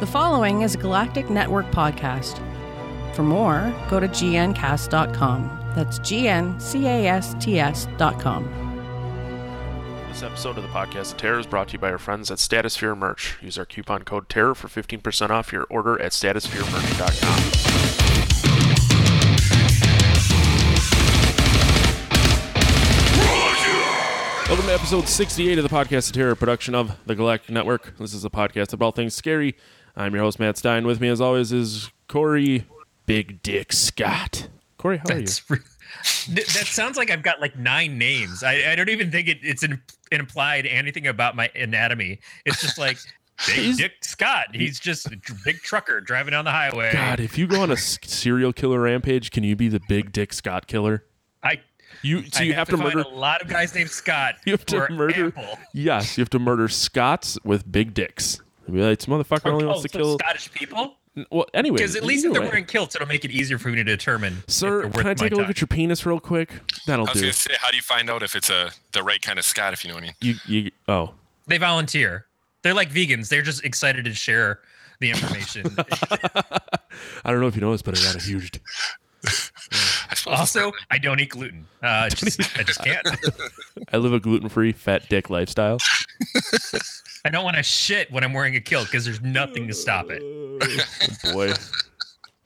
The following is a Galactic Network podcast. For more, go to gncast.com. That's G-N-C-A-S-T-S.com. This episode of the Podcast of Terror is brought to you by our friends at Statosphere Merch. Use our coupon code TERROR for 15% off your order at statospheremerch.com. Welcome to episode 68 of the Podcast of Terror, production of the Galactic Network. This is a podcast about all things scary. I'm your host, Matt Stein. With me, as always, is Corey Big Dick Scott. Corey, how are you? Re- that sounds like I've got like nine names. I, I don't even think it, it's in, implied anything about my anatomy. It's just like Big He's- Dick Scott. He's just a big trucker driving down the highway. God, if you go on a serial killer rampage, can you be the Big Dick Scott killer? I You so I you have, to, find murder. a lot of guys named Scott. You have to murder. ample. Yes, you have to murder Scots with big dicks. And be like, this motherfucker only Oh, wants to so kill. Scottish people. Well, anyway, Because at least if they're wearing kilts, it'll make it easier for me to determine. Sir, they're worth can I take a look time. at your penis real quick? That'll I was do. gonna say, how do you find out if it's a the right kind of Scott? If you know what I mean. You, you, oh, They volunteer. They're like vegans. They're just excited to share the information. I don't know if you noticed, but I got a huge. I suppose also, I don't eat gluten. Uh, just, I just can't. I live a gluten-free fat dick lifestyle. I don't want to shit when I'm wearing a kilt because there's nothing to stop it. Oh, boy.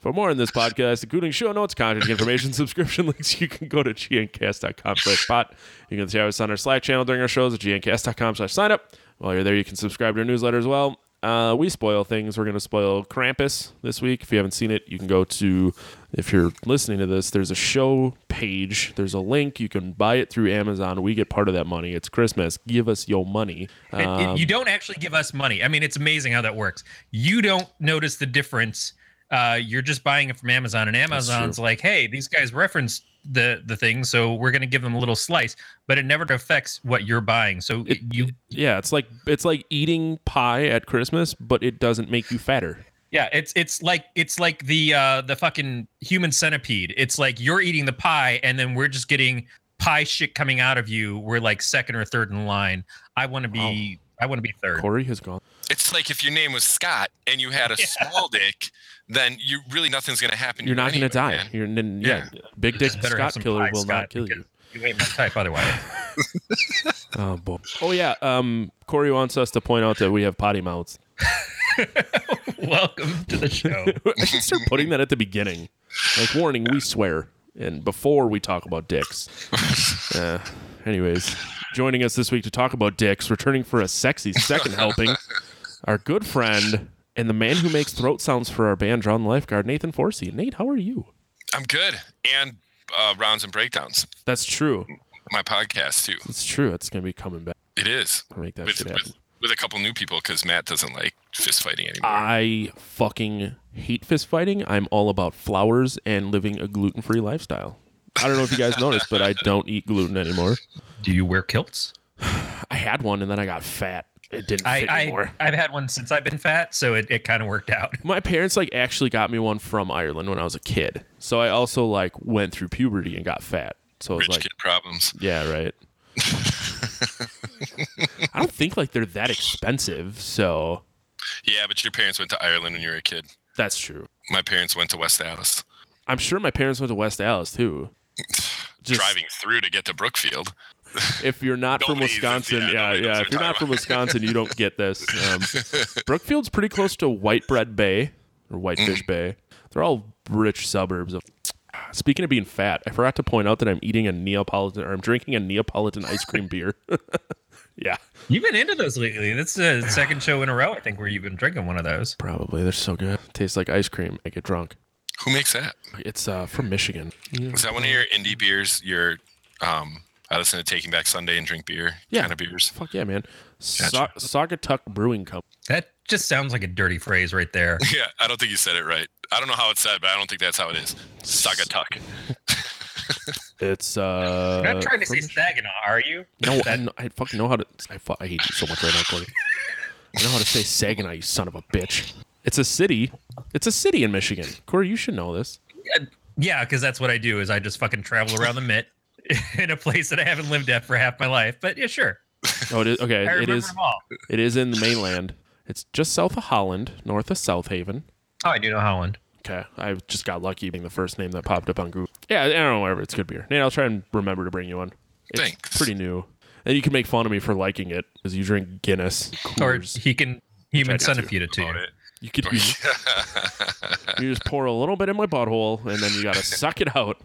For more on this podcast, including show notes, contact information, subscription links, you can go to gncast.com slash pot. You can see us on our Slack channel during our shows at gncast.com slash sign up. While you're there, you can subscribe to our newsletter as well. Uh, we spoil things. We're going to spoil Krampus this week. If you haven't seen it, you can go to, if you're listening to this, there's a show page. There's a link. You can buy it through Amazon. We get part of that money. It's Christmas. Give us your money. It- it- Um, you don't actually give us money. I mean, it's amazing how that works. You don't notice the difference. Uh, you're just buying it from Amazon, and Amazon's like, "Hey, these guys referenced the the thing, so we're going to give them a little slice." But it never affects what you're buying. So It- you, yeah, it's like it's like eating pie at Christmas, but it doesn't make you fatter. Yeah, it's it's like it's like the uh, the fucking human centipede. It's like you're eating the pie, and then we're just getting pie shit coming out of you. We're like second or third in line. I want to be. I want to be third. Corey has gone. it's like if your name was Scott and you had a small dick, then you really nothing's gonna happen. You're you not going to die. man. You're n- yeah. Big dick Better Scott killer pie, will Scott, not kill you. You ain't my type otherwise. Oh boy. Oh yeah. Um, Corey wants us to point out that we have potty mouths. Welcome to the show. I should start putting that at the beginning. Like warning, we swear, and before we talk about dicks. Uh, anyways, joining us this week to talk about dicks, returning for a sexy second helping, our good friend and the man who makes throat sounds for our band, Drawn Lifeguard, Nathan Forsey. Nate, how are you? I'm good. And uh, rounds and breakdowns. That's true. My podcast too. It's true. It's gonna be coming back. It is I'll make that with, shit happen. with with a couple new people because Matt doesn't like fist fighting anymore. I fucking hate fist fighting. I'm all about flowers and living a gluten free lifestyle. I don't know if you guys noticed, but I don't eat gluten anymore. Do you wear kilts? I had one and then I got fat. It didn't I, fit I anymore. I've had one since I've been fat, so it, it kind of worked out. My parents like actually got me one from Ireland when I was a kid. So I also like went through puberty and got fat. So I was Rich like, kid problems. yeah, right. I don't think like they're that expensive. So Yeah, but your parents went to Ireland when you were a kid. that's true. My parents went to West Dallas. I'm sure my parents went to West Dallas too. Just- driving through to get to Brookfield. if you're not from Wisconsin, yeah, yeah, yeah. If you're not from Wisconsin, you don't get this. Um, Brookfield's pretty close to Whitebread Bay or Whitefish Mm. Bay. They're all rich suburbs of. Speaking of being fat, I forgot to point out that I'm eating a Neapolitan or I'm drinking a Neapolitan ice cream beer. yeah, You've been into those lately. That's the second show in a row, I think, where you've been drinking one of those. probably they're so good. Tastes like ice cream. I get drunk. Who makes that? It's uh, from Michigan. Is that one of your indie beers? Your um, I listen to Taking Back Sunday and drink beer Yeah. kind of beers. Fuck yeah, man. Sa- Gotcha. Saugatuck Brewing Company. That just sounds like a dirty phrase right there. Yeah, I don't think you said it right. I don't know how it's said, but I don't think that's how it is. Sagatuck. It's uh. You're not trying to say Saginaw, are you? No, I, kn- I fucking know how to. I, fu- I hate you so much right now, Corey. I know how to say Saginaw, you son of a bitch. It's a city. It's a city in Michigan. Corey, you should know this. Yeah, because that's what I do. Is I just fucking travel around the mitt in a place that I haven't lived at for half my life. But yeah, sure. Oh, it is okay. It is. It is in the mainland. It's just south of Holland, north of South Haven. Oh, I do know Holland. Okay, I just got lucky being the first name that popped up on Google. Yeah, I don't know, whatever. It's good beer. Nate, I'll try and remember to bring you one. It's Thanks. pretty new. And you can make fun of me for liking it because you drink Guinness. Or Coors. he can human Try not to centipede it to you. It. You could you, you just pour a little bit in my butthole and then you gotta suck it out.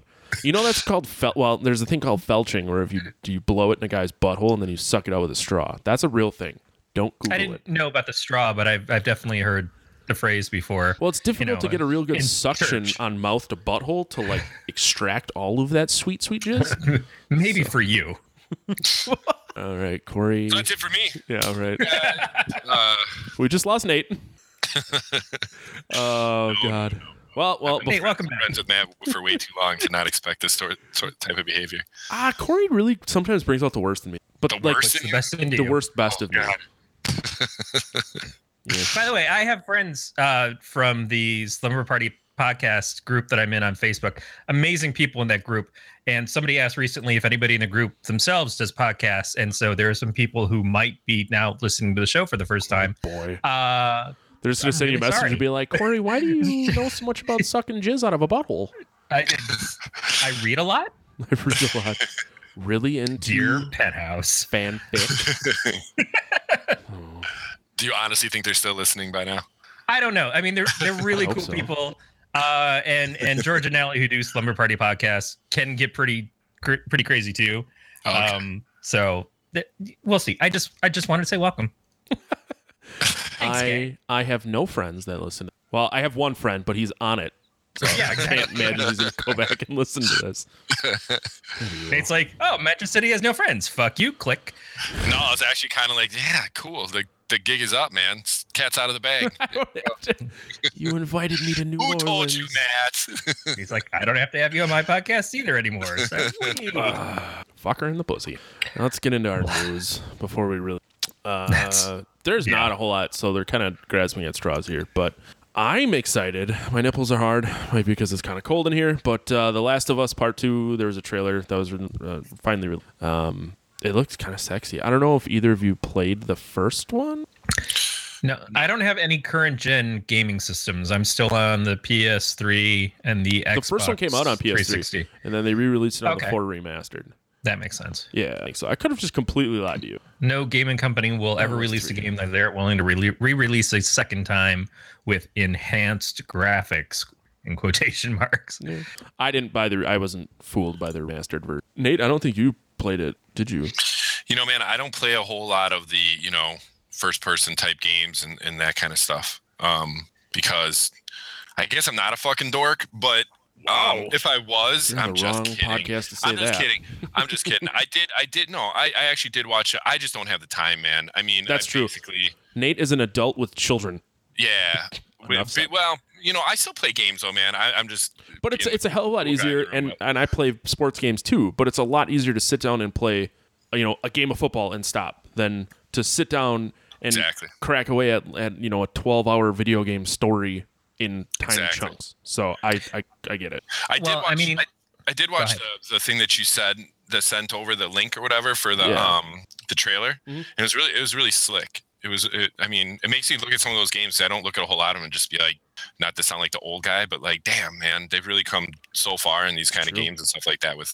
You know that's called fel- well. There's a thing called felching where if you do you blow it in a guy's butthole and then you suck it out with a straw. That's a real thing. Don't Google it. I didn't it. know about the straw, but I've I've definitely heard the phrase before. Well, it's difficult know, to get a real good suction church. on mouth to butthole to like extract all of that sweet sweet jizz. Maybe for you. all right, Corey. That's it for me. Yeah, all right. Uh, We just lost Nate. oh God. Well, well, Nate, welcome been back. friends with Matt for way too long to not expect this sort, sort type of behavior. ah, Corey really sometimes brings out the worst in me. But The like worst in the best into the you. worst best Oh, of me. By the way, I have friends uh, from the Slumber Party podcast group that I'm in on Facebook. Amazing people in that group. And somebody asked recently if anybody in the group themselves does podcasts. And so there are some people who might be now listening to the show for the first time. Boy. Uh, They're just gonna I'm send you a message sorry. and be like, Corey, why do you know so much about sucking jizz out of a butthole? I, I read a lot. I read a lot. Really into Dear Pet House. fanfic. Do you honestly think they're still listening by now? I don't know. I mean, they're they're really cool so. people. Uh, and and George and Allie, who do Slumber Party podcasts, can get pretty cr- pretty crazy too. Oh, okay. Um, so th- we'll see. I just I just wanted to say welcome. Thanks, I Gay. I have no friends that listen. Well, I have one friend, but he's on it. So Yeah, I can't imagine he's gonna go back and listen to this. It's like, oh, Mattress City has no friends. Fuck you. Click. no, I was actually kind of like, yeah, cool. The the gig is up, man. Cat's out of the bag. I don't have to- you invited me to New Who Orleans. told you, Matt? He's like, I don't have to have you on my podcast either anymore. So, Fuck her in the pussy. Let's get into our news before we really. Uh, there's yeah. not a whole lot, so they're kind of grasping at straws here. But I'm excited. My nipples are hard, maybe because it's kind of cold in here. But uh, The Last of Us Part Two, there was a trailer that was uh, finally. Re- um, it looks kind of sexy. I don't know if either of you played the first one. no, I don't have any current gen gaming systems. I'm still on the PS3 and the Xbox. The first one came out on PS3, 360. and then they re-released it on Okay. the 4 remastered. That makes sense. Yeah, I think so. I could have just completely lied to you. No gaming company will ever release a game that they're willing to re- re-release a second time with enhanced graphics in quotation marks. Yeah. I didn't buy the. I wasn't fooled by the remastered version. Nate, I don't think you played it, did you? you know, man, I don't play a whole lot of the, you know, first person type games and, and that kind of stuff. Um, because I guess I'm not a fucking dork, but um, if I was, You're on I'm just wrong kidding. to say I'm just kidding. I'm just kidding. I did. I did. No, I, I actually did watch it. I just don't have the time, man. I mean, That's I true. Basically, Nate is an adult with children, yeah. Enough said. well, you know, I still play games, though, man. I, I'm just. but it's being it's a hell of a lot easier. And but- and I play sports games too, but it's a lot easier to sit down and play, you know, a game of football and stop than to sit down and Exactly. crack away at, at you know a 12 hour video game story in tiny Exactly. chunks. So I, I I get it. I did Well, I watch. I, mean- I, did watch the, the thing that you said that sent over the link or whatever for the Yeah. um the trailer. Mhm. And it was really it was really slick. It was. It, I mean, it makes you look at some of those games. I don't look at a whole lot of them and just be like, not to sound like the old guy, but like, damn, man, they've really come so far in these kind of games and stuff like that with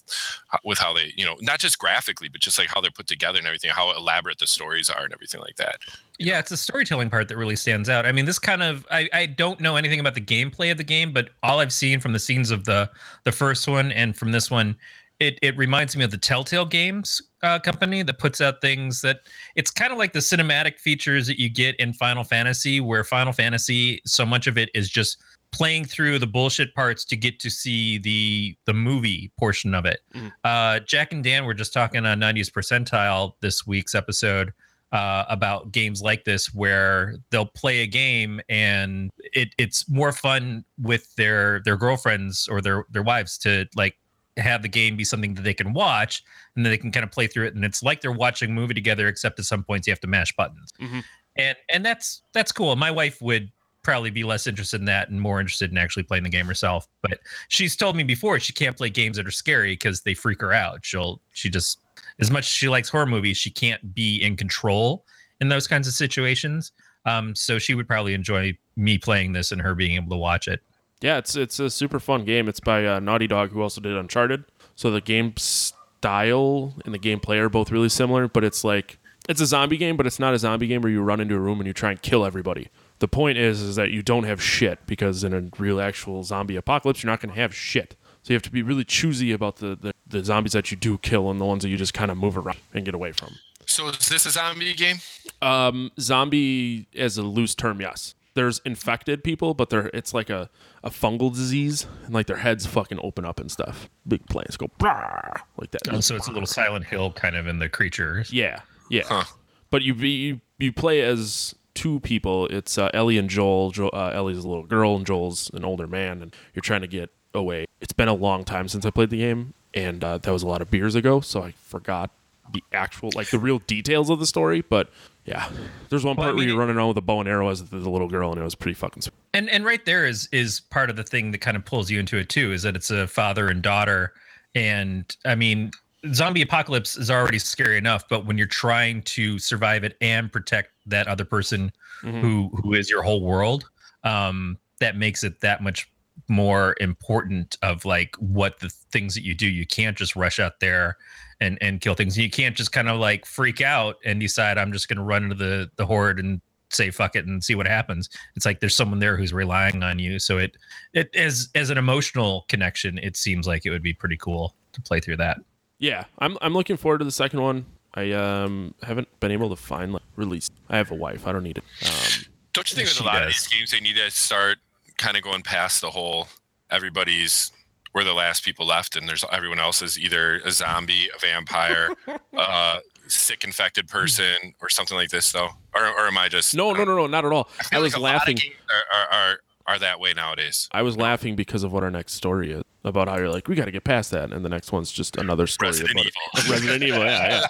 with how they, you know, not just graphically, but just like how they're put together and everything, how elaborate the stories are and everything like that. Yeah, it's the storytelling part that really stands out. I mean, this kind of I, I don't know anything about the gameplay of the game, but all I've seen from the scenes of the the first one and from this one, it it reminds me of the Telltale Games uh, company that puts out things that it's kind of like the cinematic features that you get in Final Fantasy, where Final Fantasy so much of it is just playing through the bullshit parts to get to see the the movie portion of it. Mhm. Uh, Jack and Dan were just talking on 90s percentile this week's episode uh, about games like this where they'll play a game and it, it's more fun with their their girlfriends or their their wives to like have the game be something that they can watch and then they can kind of play through it and it's like they're watching a movie together except at some points you have to mash buttons Mhm. and and that's that's cool my wife would probably be less interested in that and more interested in actually playing the game herself but she's told me before she can't play games that are scary because they freak her out she'll she just as much as she likes horror movies she can't be in control in those kinds of situations Um, so she would probably enjoy me playing this and her being able to watch it. Yeah, it's it's a super fun game. It's by uh, Naughty Dog, who also did Uncharted. So the game style and the gameplay are both really similar, but it's like it's a zombie game, but it's not a zombie game where you run into a room and you try and kill everybody. The point is is that you don't have shit because in a real actual zombie apocalypse, you're not going to have shit. So you have to be really choosy about the, the, the zombies that you do kill and the ones that you just kind of move around and get away from. So is this a zombie game? Um, zombie as a loose term, yes. There's infected people, but they're it's like a, a fungal disease, and like their heads fucking open up and stuff. Big planes go "Brah," like that. Oh, so it's a little Silent Hill kind of in the creatures. Yeah, yeah. Huh. But you you you play as two people. It's uh, Ellie and Joel. Jo- uh, Ellie's a little girl, and Joel's an older man, and you're trying to get away. It's been a long time since I played the game, and uh, that was a lot of beers ago, so I forgot the actual like the real details of the story. But yeah, there's one Well, I part mean, where you're running around with a bow and arrow as the, little girl, and it was pretty fucking. sweet. And and right there is is part of the thing that kind of pulls you into it too, is that it's a father and daughter. And I mean, zombie apocalypse is already scary enough, but when you're trying to survive it and protect that other person Mhm. who who is your whole world, um, that makes it that much more important of like what the things that you do. You can't just rush out there and and kill things. You can't just kind of like freak out and decide I'm just going to run into the the horde and say fuck it and see what happens. It's like there's someone there who's relying on you. So it it as as an emotional connection, it seems like it would be pretty cool to play through that. Yeah, I'm I'm looking forward to the second one. I um haven't been able to find like release. I have a wife. I don't need it. Um, Don't you think there's a lot of these games they need to start kind of going past the whole everybody's we're the last people left and there's everyone else is either a zombie, a vampire, uh sick infected person or something like this though? Or, or am I just no, no, no, no, not at all. I, I was like a lot of laughing. games are, are, are, are that way nowadays. I was laughing because of what our next story is about. How you're like, we got to get past that, and the next one's just another story Resident about Evil. Resident Evil. Yeah,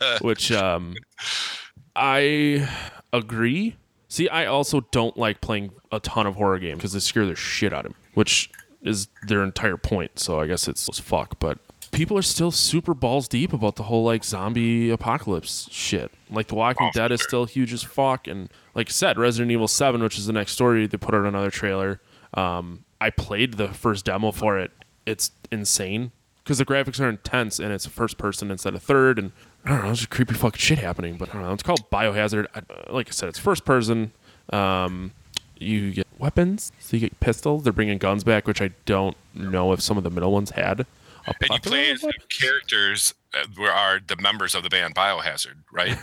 yeah. Which um, I agree. See, I also don't like playing a ton of horror games because they scare the shit out of me, which is their entire point. So I guess it's as fuck. But people are still super balls deep about the whole like zombie apocalypse shit. Like The Walking Oh, Dead is still huge as fuck, and like I said, Resident Evil Seven, which is the next story, they put out another trailer. Um, I played the first demo for it. It's insane because the graphics are intense and it's first person instead of third, and I don't know, it's just creepy fucking shit happening. But I don't know, it's called Biohazard. I, like I said, it's first person. Um, you get weapons, so you get pistols. They're bringing guns back, which I don't know if some of the middle ones had. A And you play as characters that were are the members of the band Biohazard, right?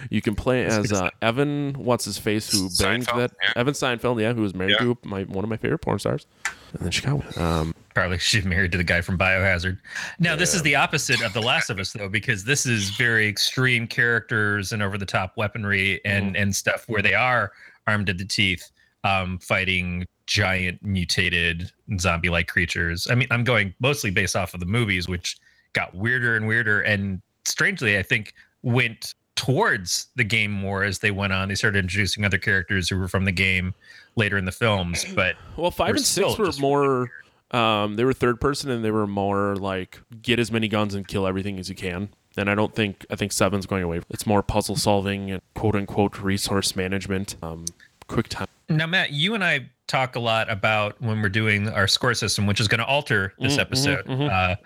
you can play as uh, Evan. What's his face? Who banged Seinfeld, that? yeah. Evan Seinfeld, yeah, who was married Yeah. to my one of my favorite porn stars, and then she got um, Probably she's married to the guy from Biohazard. Now this is the opposite of The Last of Us though, because this is very extreme characters and over the top weaponry and and stuff where they are armed to the teeth, um, fighting giant mutated zombie like creatures. I mean, I'm going mostly based off of the movies, which got weirder and weirder and strangely, I think went towards the game more as they went on. They started introducing other characters who were from the game later in the films, but Well, 5 and six were more. Um, they were third person, and they were more like get as many guns and kill everything as you can. And I don't think I think seven's going away. It's more puzzle solving and quote unquote resource management. Um, quick time. Now, Matt, you and I talk a lot about when we're doing our score system, which is going to alter this Mhm, episode. mhm, mhm. Uh,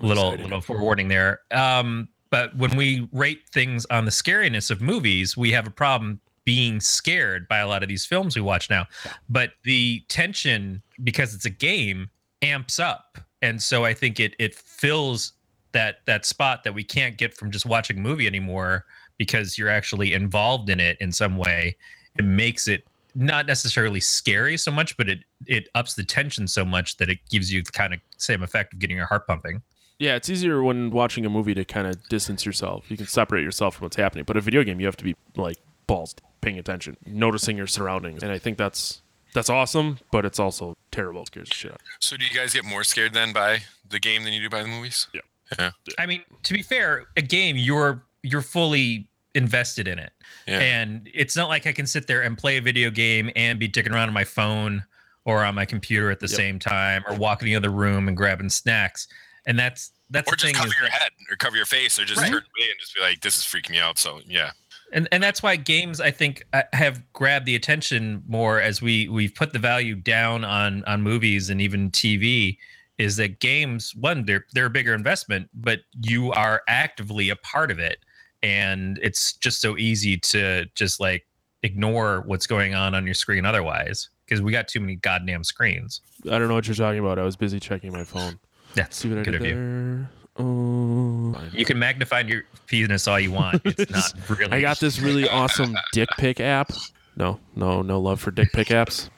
little Excited. little forewarning there. Um, but when we rate things on the scariness of movies, we have a problem being scared by a lot of these films we watch now. But the tension, because it's a game, amps up, and so I think it it fills that that spot that we can't get from just watching a movie anymore because you're actually involved in it in some way. It makes it not necessarily scary so much, but it it ups the tension so much that it gives you the kind of same effect of getting your heart pumping. Yeah, it's easier when watching a movie to kind of distance yourself. You can separate yourself from what's happening. But a video game, you have to be like balls paying attention, noticing your surroundings, and I think that's that's awesome. But it's also terrible. It scares the shit out. So do you guys get more scared then by the game than you do by the movies? Yeah. Yeah. I mean, to be fair, a game you're you're fully invested in it. Yeah. And it's not like I can sit there and play a video game and be dicking around on my phone or on my computer at the Yep. same time or walking in the other room and grabbing snacks. And that's that's Or the just thing cover is your that- head or cover your face or just Right. turn away and just be like, this is freaking me out. So yeah. and and that's why games I think uh, have grabbed the attention more as we we've put the value down on on movies and even TV is that games one they're they're a bigger investment but you are actively a part of it and it's just so easy to just like ignore what's going on on your screen otherwise because we got too many goddamn screens. I don't know what you're talking about. I was busy checking my phone. That's See what I good did of you. there? Oh, You can magnify your penis all you want. It's not really. I got this really awesome dick pic app. No, no, no love for dick pic apps.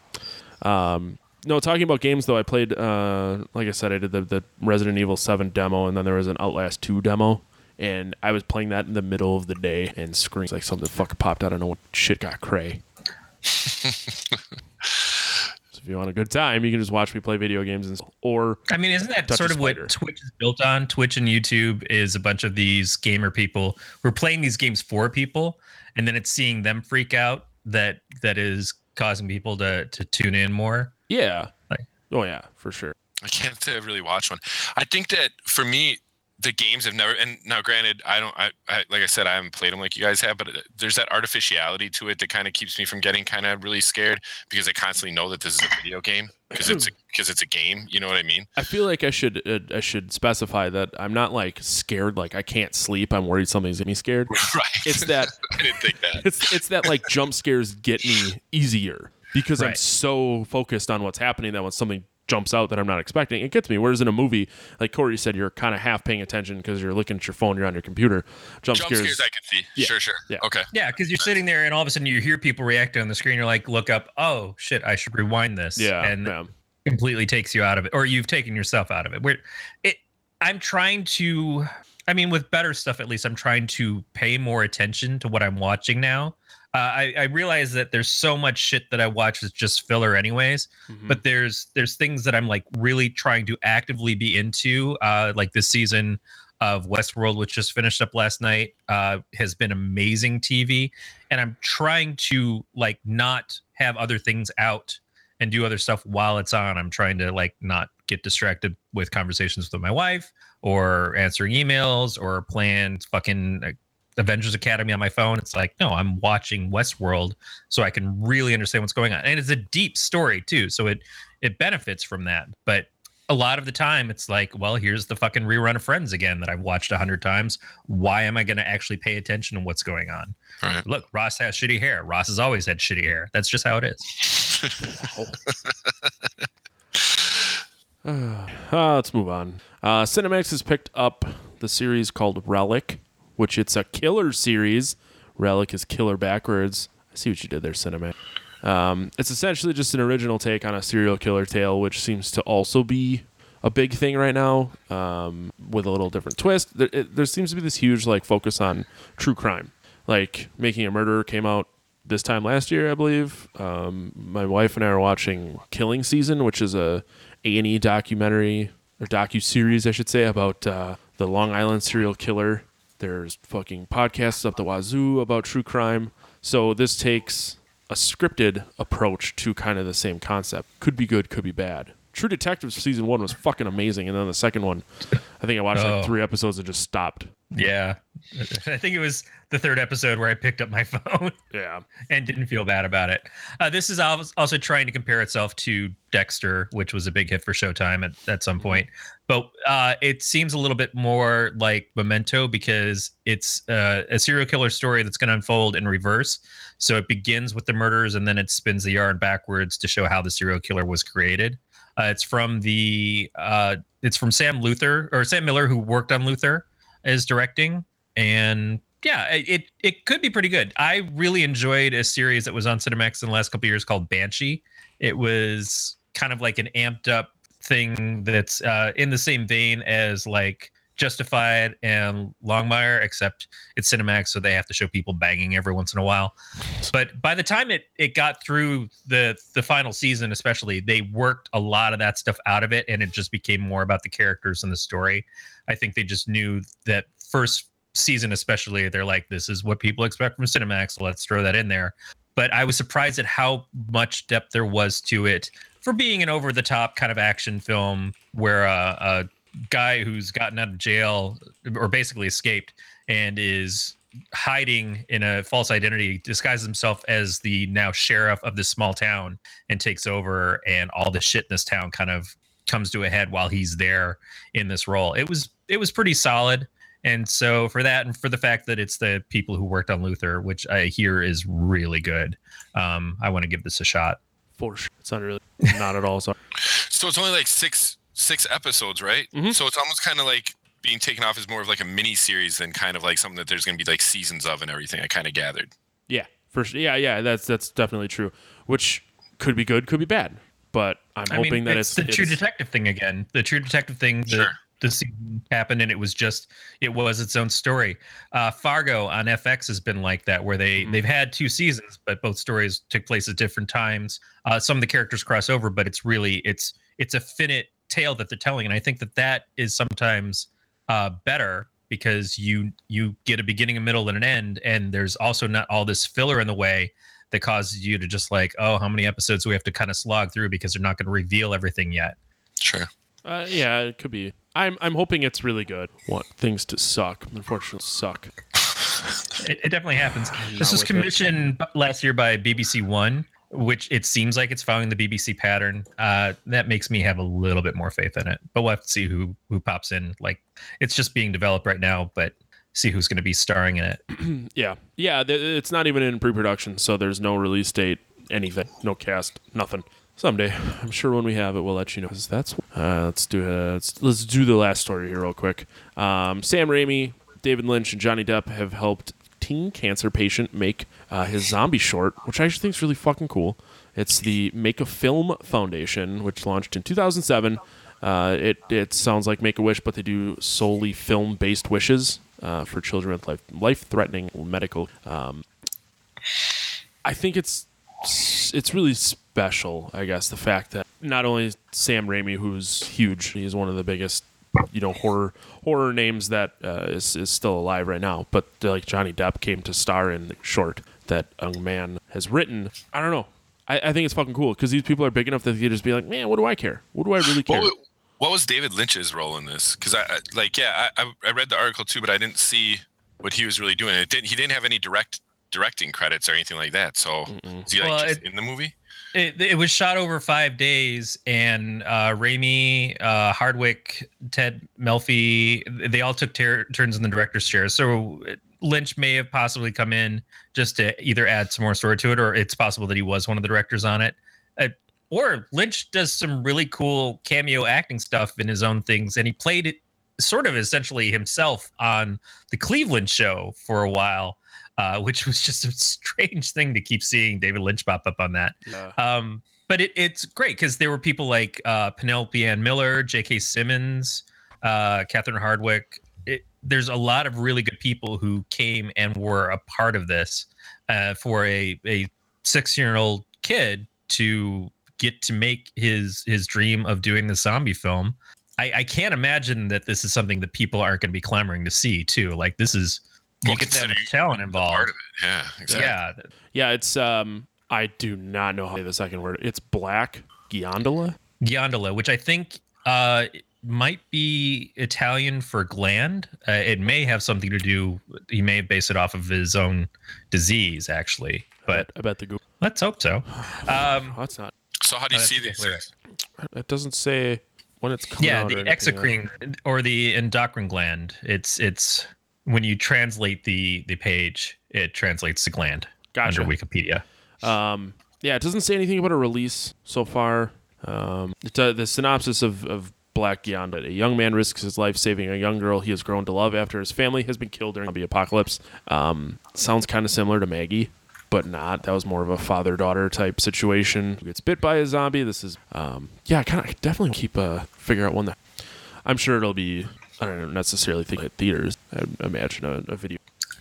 Um, no, talking about games though, I played. Uh, like I said, I did the, the Resident Evil Seven demo, and then there was an Outlast Two demo, and I was playing that in the middle of the day, and screams like something fucking popped out. I don't know what shit got cray. so if you want a good time, you can just watch me play video games, and, or I mean, isn't that sort of what. Twitch is built on? Twitch and YouTube is a bunch of these gamer people who are playing these games for people, and then it's seeing them freak out that that is causing people to to tune in more. yeah, Like- oh yeah, for sure. I can't say I've really watched one. I think that for me, the games have never. And now, granted, I don't. I, I like I said, I haven't played them like you guys have, but uh, there's that artificiality to it that kind of keeps me from getting kind of really scared because I constantly know that this is a video game because it's because it's a game. You know what I mean? I feel like I should uh, I should specify that I'm not like scared like I can't sleep. I'm worried something's gonna be scared. Right. It's that I didn't think that. it's it's that like jump scares get me easier because I'm so focused on what's happening that when something jumps out that I'm not expecting, it gets me. Whereas in a movie, like Corey said, you're kind of half paying attention because you're looking at your phone, you're on your computer. Jump, Jump scares, scares I can see. Yeah. Sure, sure. Yeah. Okay. Yeah, because you're sitting there and all of a sudden you hear people reacting on the screen. You're like, look up. Oh shit, I should rewind this. yeah, and yeah. completely takes you out of it, or you've taken yourself out of it. Where it, I'm trying to. I mean, with better stuff, at least I'm trying to pay more attention to what I'm watching now. Uh, I, I realize that there's so much shit that I watch is just filler, anyways. Mhm. But there's there's things that I'm like really trying to actively be into. Uh, like this season of Westworld, which just finished up last night, uh, has been amazing TV, and I'm trying to like not have other things out and do other stuff while it's on. I'm trying to like not get distracted with conversations with my wife or answering emails or playing fucking uh, Avengers Academy on my phone. It's like, no, I'm watching Westworld so I can really understand what's going on. And it's a deep story too, so it it benefits from that. But a lot of the time it's like, well, here's the fucking rerun of Friends again that I've watched a hundred times. Why am I going to actually pay attention to what's going on? All right. Look, Ross has shitty hair. Ross has always had shitty hair. That's just how it is. Uh, let's move on. Uh, Cinemax has picked up the series called Relic, which it's a killer series. Relic is killer backwards. I see what you did there, Cinemax. Um, it's essentially just an original take on a serial killer tale, which seems to also be a big thing right now, um, with a little different twist. There, it, there seems to be this huge like focus on true crime, like Making a Murderer came out this time last year, I believe. Um, my wife and I are watching Killing Season, which is a A and E documentary or docu series, I should say, about uh, the Long Island serial killer. There's fucking podcasts up the wazoo about true crime. So this takes a scripted approach to kind of the same concept. Could be good, could be bad. True Detective season one was fucking amazing, and then the second one, I think I watched Oh. like three episodes and just stopped. Yeah. I think it was the third episode where I picked up my phone Yeah, and didn't feel bad about it. Uh, this is also trying to compare itself to Dexter, which was a big hit for Showtime at, at some point. But uh, it seems a little bit more like Memento because it's uh, a serial killer story that's going to unfold in reverse. So it begins with the murders and then it spins the yarn backwards to show how the serial killer was created. Uh, it's from the uh, it's from Sam Luther or Sam Miller, who worked on Luther, is directing, and yeah, it it, could be pretty good. I really enjoyed a series that was on Cinemax in the last couple years called Banshee. It was kind of like an amped up thing that's uh, in the same vein as like Justified and Longmire, except it's Cinemax, so they have to show people banging every once in a while. But by the time it it got through the the final season, especially, they worked a lot of that stuff out of it, and it just became more about the characters and the story. I think they just knew that first season, especially, they're like, this is what people expect from Cinemax. Let's throw that in there. But I was surprised at how much depth there was to it for being an over the top kind of action film where a, a guy who's gotten out of jail or basically escaped and is hiding in a false identity, disguises himself as the now sheriff of this small town and takes over, and all the shit in this town kind of comes to a head while he's there in this role. It was it was pretty solid. And so for that, and for the fact that it's the people who worked on Luther, which I hear is really good, um, I want to give this a shot. For sure, it's not really not at all. Sorry. So it's only like six six episodes, right? Mhm. So it's almost kind of like being taken off as more of like a mini series than kind of like something that there's going to be like seasons of and everything. I kind of gathered. Yeah, for sure. Yeah, yeah, that's that's definitely true. Which could be good, could be bad. But I'm I hoping mean, that it's, it's, the true detective thing again. The true detective thing. The, Sure. The season happened and it was just it was its own story. Uh, Fargo on FX has been like that, where they Mhm. they've had two seasons, but both stories took place at different times. Uh, some of the characters cross over, but it's really it's it's a finite tale that they're telling, and I think that that is sometimes uh, better because you you get a beginning, a middle, and an end, and there's also not all this filler in the way that causes you to just like, oh, how many episodes do we have to kind of slog through because they're not going to reveal everything yet. Sure. Uh, yeah, it could be. I'm I'm hoping it's really good. Want things to suck. Unfortunately, suck. It, it definitely happens. This was with it. commissioned last year by BBC One, which it seems like it's following the BBC pattern. Uh, that makes me have a little bit more faith in it. But we'll have to see who who pops in. Like it's just being developed right now, but see who's going to be starring in it. Yeah, yeah. th- It's not even in pre-production, so there's no release date, anything, no cast, nothing. Someday, I'm sure when we have it, we'll let you know. That's uh, let's do uh, let's, let's do the last story here real quick. Um, Sam Raimi, David Lynch, and Johnny Depp have helped teen cancer patient make uh, his zombie short, which I actually think is really fucking cool. It's the Make a Film Foundation, which launched in 2007. Uh, it it sounds like Make a Wish, but they do solely film based wishes uh, for children with life life threatening medical. Um, I think it's it's really special. I guess the fact that not only Sam Raimi, who's huge, he's one of the biggest you know horror horror names that uh, is is still alive right now, but uh, like Johnny Depp came to star in the short that young man has written. I don't know. I, I think it's fucking cool because these people are big enough that they could just be like, man, what do I care? What do I really care? What, what was David Lynch's role in this? Because I I- like yeah, I, I I read the article too, but I didn't see what he was really doing. It didn't. He didn't have any direct directing credits or anything like that. So is he like Well, just it- in the movie? It, it was shot over five days, and uh, Raimi, uh, Hardwicke, Ted Melfi, they all took ter- turns in the director's chair. So Lynch may have possibly come in just to either add some more story to it, or it's possible that he was one of the directors on it. Uh, or Lynch does some really cool cameo acting stuff in his own things, and he played it sort of essentially himself on the Cleveland show for a while. Uh, which was just a strange thing to keep seeing David Lynch pop up on that. Um, but it, it's great because there were people like uh, Penelope Ann Miller, J.K. Simmons, uh, Catherine Hardwicke. It, there's a lot of really good people who came and were a part of this uh, for a, a six year old kid to get to make his his dream of doing the zombie film. I, I can't imagine that this is something that people aren't going to be clamoring to see too. Like this is you get that considering much talent Part involved. of it. Yeah. Exactly. Yeah, yeah, it's um. I do not know how to say the second word. It's black Ghiandola. Ghiandola, which I think uh, might be Italian for gland. Uh, it may have something to do. He may base it off of his own disease, actually. But I bet the Google. let's hope so. Um, Oh, that's not. So how do you Oh, see that's these? lyric. things? It doesn't say when it's coming yeah, out. the or anything, exocrine or the endocrine gland. It's it's when you translate the the page, it translates to gland Gotcha. under Wikipedia. Um, yeah, it doesn't say anything about a release so far. Um, it's, uh, the synopsis of, of Black Yonda. A young man risks his life saving a young girl he has grown to love after his family has been killed during the apocalypse. Um, sounds kind of similar to Maggie, but not. That was more of a father daughter type situation. Who gets bit by a zombie. This is, um, yeah, kind of definitely keep uh, figure out one that. I'm sure it'll be. I don't necessarily think at theaters. I imagine a, a video.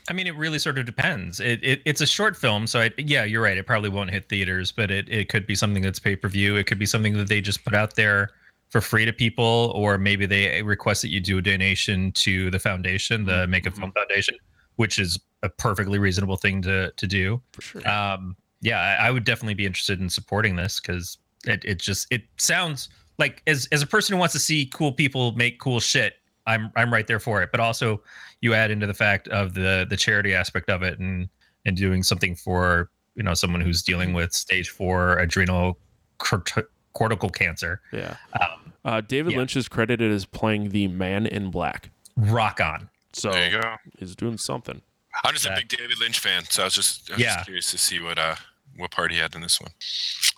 I mean, it really sort of depends. It, it it's a short film, so I, yeah, you're right. It probably won't hit theaters, but it, it could be something that's pay per view. It could be something that they just put out there for free to people, or maybe they request that you do a donation to the foundation, the Make a Film Foundation, which is a perfectly reasonable thing to to do. For sure. Um, yeah, I, I would definitely be interested in supporting this because it, it just it sounds like as as a person who wants to see cool people make cool shit, I'm I'm right there for it. But also, you add into the fact of the the charity aspect of it, and and doing something for you know someone who's dealing with stage four adrenal cort- cortical cancer. Yeah. Um, Uh, David Yeah. Lynch is credited as playing the Man in Black, rock on. so There you go. he's doing something. I'm just a big David Lynch fan, so I was just, I was Yeah. just curious to see what uh what part he had in this one.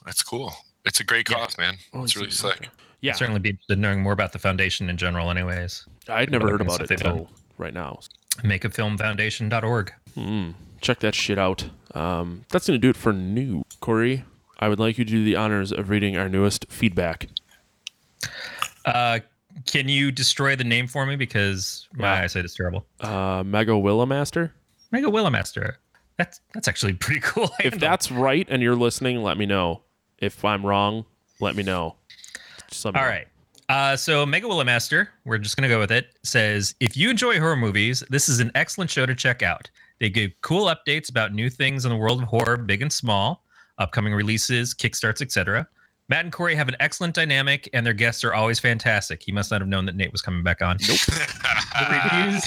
That's cool. It's a great Yeah. cause, man. Oh, it's really doing sick. Yeah, Certainly be interested in knowing more about the foundation in general. Anyways, I'd never heard about it until right now. makeafilmfoundation.org. Mm, check that shit out. Um, that's gonna do it for new. Corey, I would like you to do the honors of reading our newest feedback. Uh, can you destroy the name for me because my Yeah. eyesight is terrible? Uh, Mega Willamaster. Mega Willamaster. That's that's actually pretty cool. If that's right and you're listening, let me know. If I'm wrong, let me know. Just let me All know. right. Uh, so Mega Willamaster, we're just gonna go with it. Says if you enjoy horror movies, this is an excellent show to check out. They give cool updates about new things in the world of horror, big and small, upcoming releases, kickstarts, etc. Matt and Corey have an excellent dynamic, and their guests are always fantastic. He must not have known that Nate was coming back on. Nope. the reviews,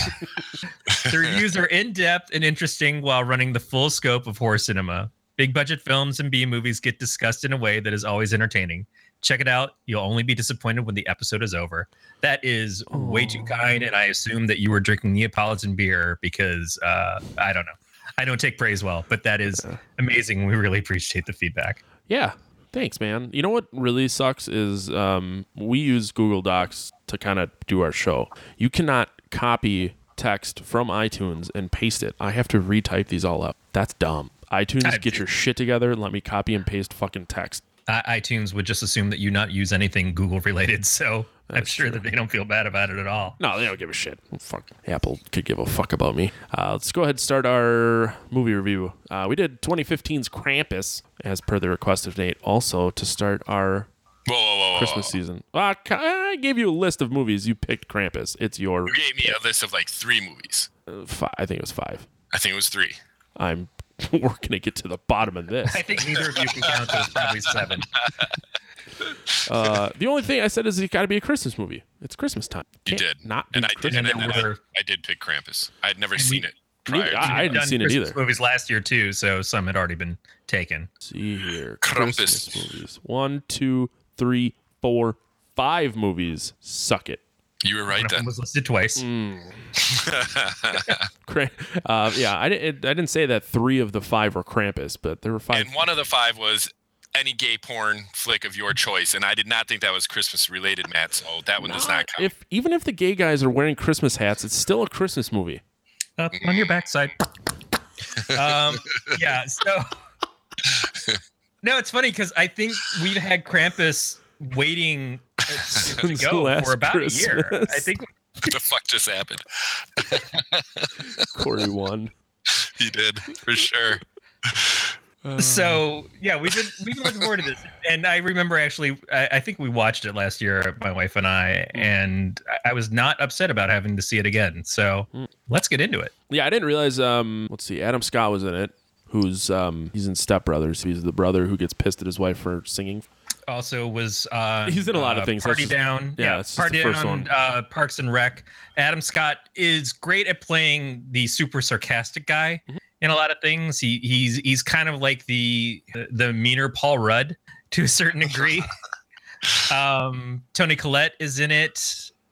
the reviews are in depth and interesting while running the full scope of horror cinema. Big budget films and B movies get discussed in a way that is always entertaining. Check it out. You'll only be disappointed when the episode is over. That is way too kind, and I assume that you were drinking Neapolitan beer because uh, I don't know. I don't take praise well, but that is amazing. We really appreciate the feedback. Yeah. Thanks, man. You know what really sucks is um, we use Google Docs to kind of do our show. You cannot copy text from iTunes and paste it. I have to retype these all up. That's dumb. iTunes, get your shit together and let me copy and paste fucking text. I iTunes would just assume that you not use anything Google related, so I'm sure true. that they don't feel bad about it at all. No, they don't give a shit. Fuck. Apple could give a fuck about me. Uh, let's go ahead and start our movie review. Uh, we did 2015's Krampus, as per the request of Nate, also to start our Whoa, whoa, whoa, whoa. Christmas season. Uh, I gave you a list of movies. You picked Krampus. It's your. You gave me a list of like three movies. Uh, fi- I think it was five. I think it was three. I'm. We're gonna get to the bottom of this. I think neither of you can count those. Probably seven. Uh, the only thing I said is it's got to be a Christmas movie. It's Christmas time. You Can't did. not And I did. And, And and I, I did pick Krampus. I had never And seen we- it prior. I, I hadn't Done seen it Christmas either. Movies last year too, so some had already been taken. see here. Krampus. Christmas movies. One, two, three, four, five movies. Suck it. You were right of them then. was listed twice. Mm. Uh, yeah, I didn't. I didn't say that three of the five were Krampus, but there were five. and one of the five was any gay porn flick of your choice, and I did not think that was Christmas related, Matt. So that one does not count. If even if the gay guys are wearing Christmas hats, it's still a Christmas movie. Up on your backside. um, yeah. So no, it's funny because I think we've had Krampus waiting uh, to go for about a year. I think what the fuck just happened? Corey won. He did for sure. so. Yeah, we've been we've been looking forward to this, and I remember actually, I, I think we watched it last year, my wife and I, and I, was not upset about having to see it again. So Mm. let's get into it. Yeah, I didn't realize. Um, let's see, Adam Scott was in it. Who's um, he's in Step Brothers. He's the brother who gets pissed at his wife for singing. Also was uh He's in a lot of uh, things. That's Party just- Down, yeah, yeah, Party the first Down, one. uh, Parks and Rec. Adam Scott is great at playing the super sarcastic guy Mm-hmm. in a lot of things. He he's he's kind of like the the meaner Paul Rudd to a certain degree. um, Toni Collette is in it.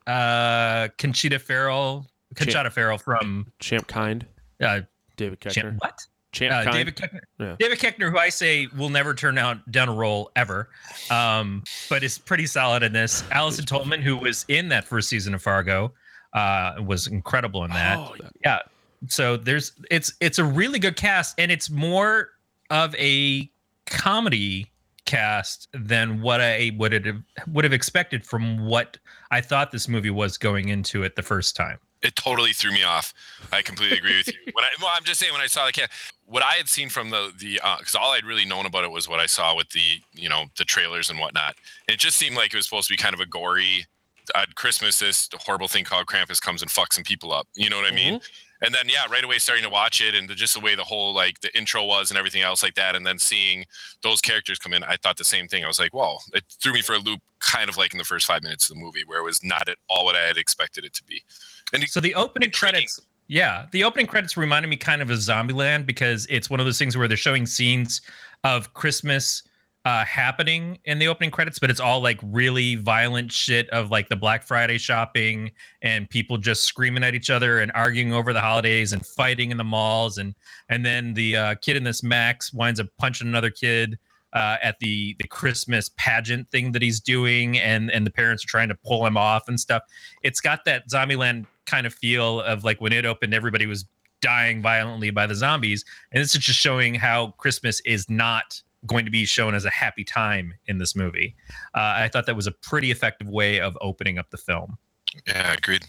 Uh, Conchata Ferrell, Conchata Ferrell from Champ Kind, uh, David Koechner. Champ, what? Champ uh, David Koechner. Yeah. David Koechner, who I say will never turn out down a role ever, um, but is pretty solid in this. Allison Tolman, who was in that first season of Fargo, uh, was incredible in that. Oh, Yeah. So there's it's it's a really good cast, and it's more of a comedy cast than what I would have would have expected from what I thought this movie was going into it the first time. It totally threw me off. I completely agree with you. When I, well, I'm just saying when I saw the cat, what I had seen from the the uh, because all I'd really known about it was what I saw with the you know the trailers and whatnot. And it just seemed like it was supposed to be kind of a gory. At Christmas, this horrible thing called Krampus comes and fucks some people up. You know what I mean? Mm-hmm. and then yeah, right away starting to watch it and the, just the way the whole like the intro was and everything else like that, and then seeing those characters come in, I thought the same thing. I was like, whoa, it threw me for a loop, kind of like in the first five minutes of the movie, where it was not at all what I had expected it to be. And so the opening credits, yeah, the opening credits reminded me kind of of Zombieland because it's one of those things where they're showing scenes of Christmas uh, happening in the opening credits, but it's all like really violent shit of like the Black Friday shopping and people just screaming at each other and arguing over the holidays and fighting in the malls and and then the uh, kid in this Max winds up punching another kid uh, at the the Christmas pageant thing that he's doing and and the parents are trying to pull him off and stuff. It's got that Zombieland kind of feel of like when it opened, everybody was dying violently by the zombies, and this is just showing how Christmas is not going to be shown as a happy time in this movie. Uh, I thought that was a pretty effective way of opening up the film. Yeah, agreed.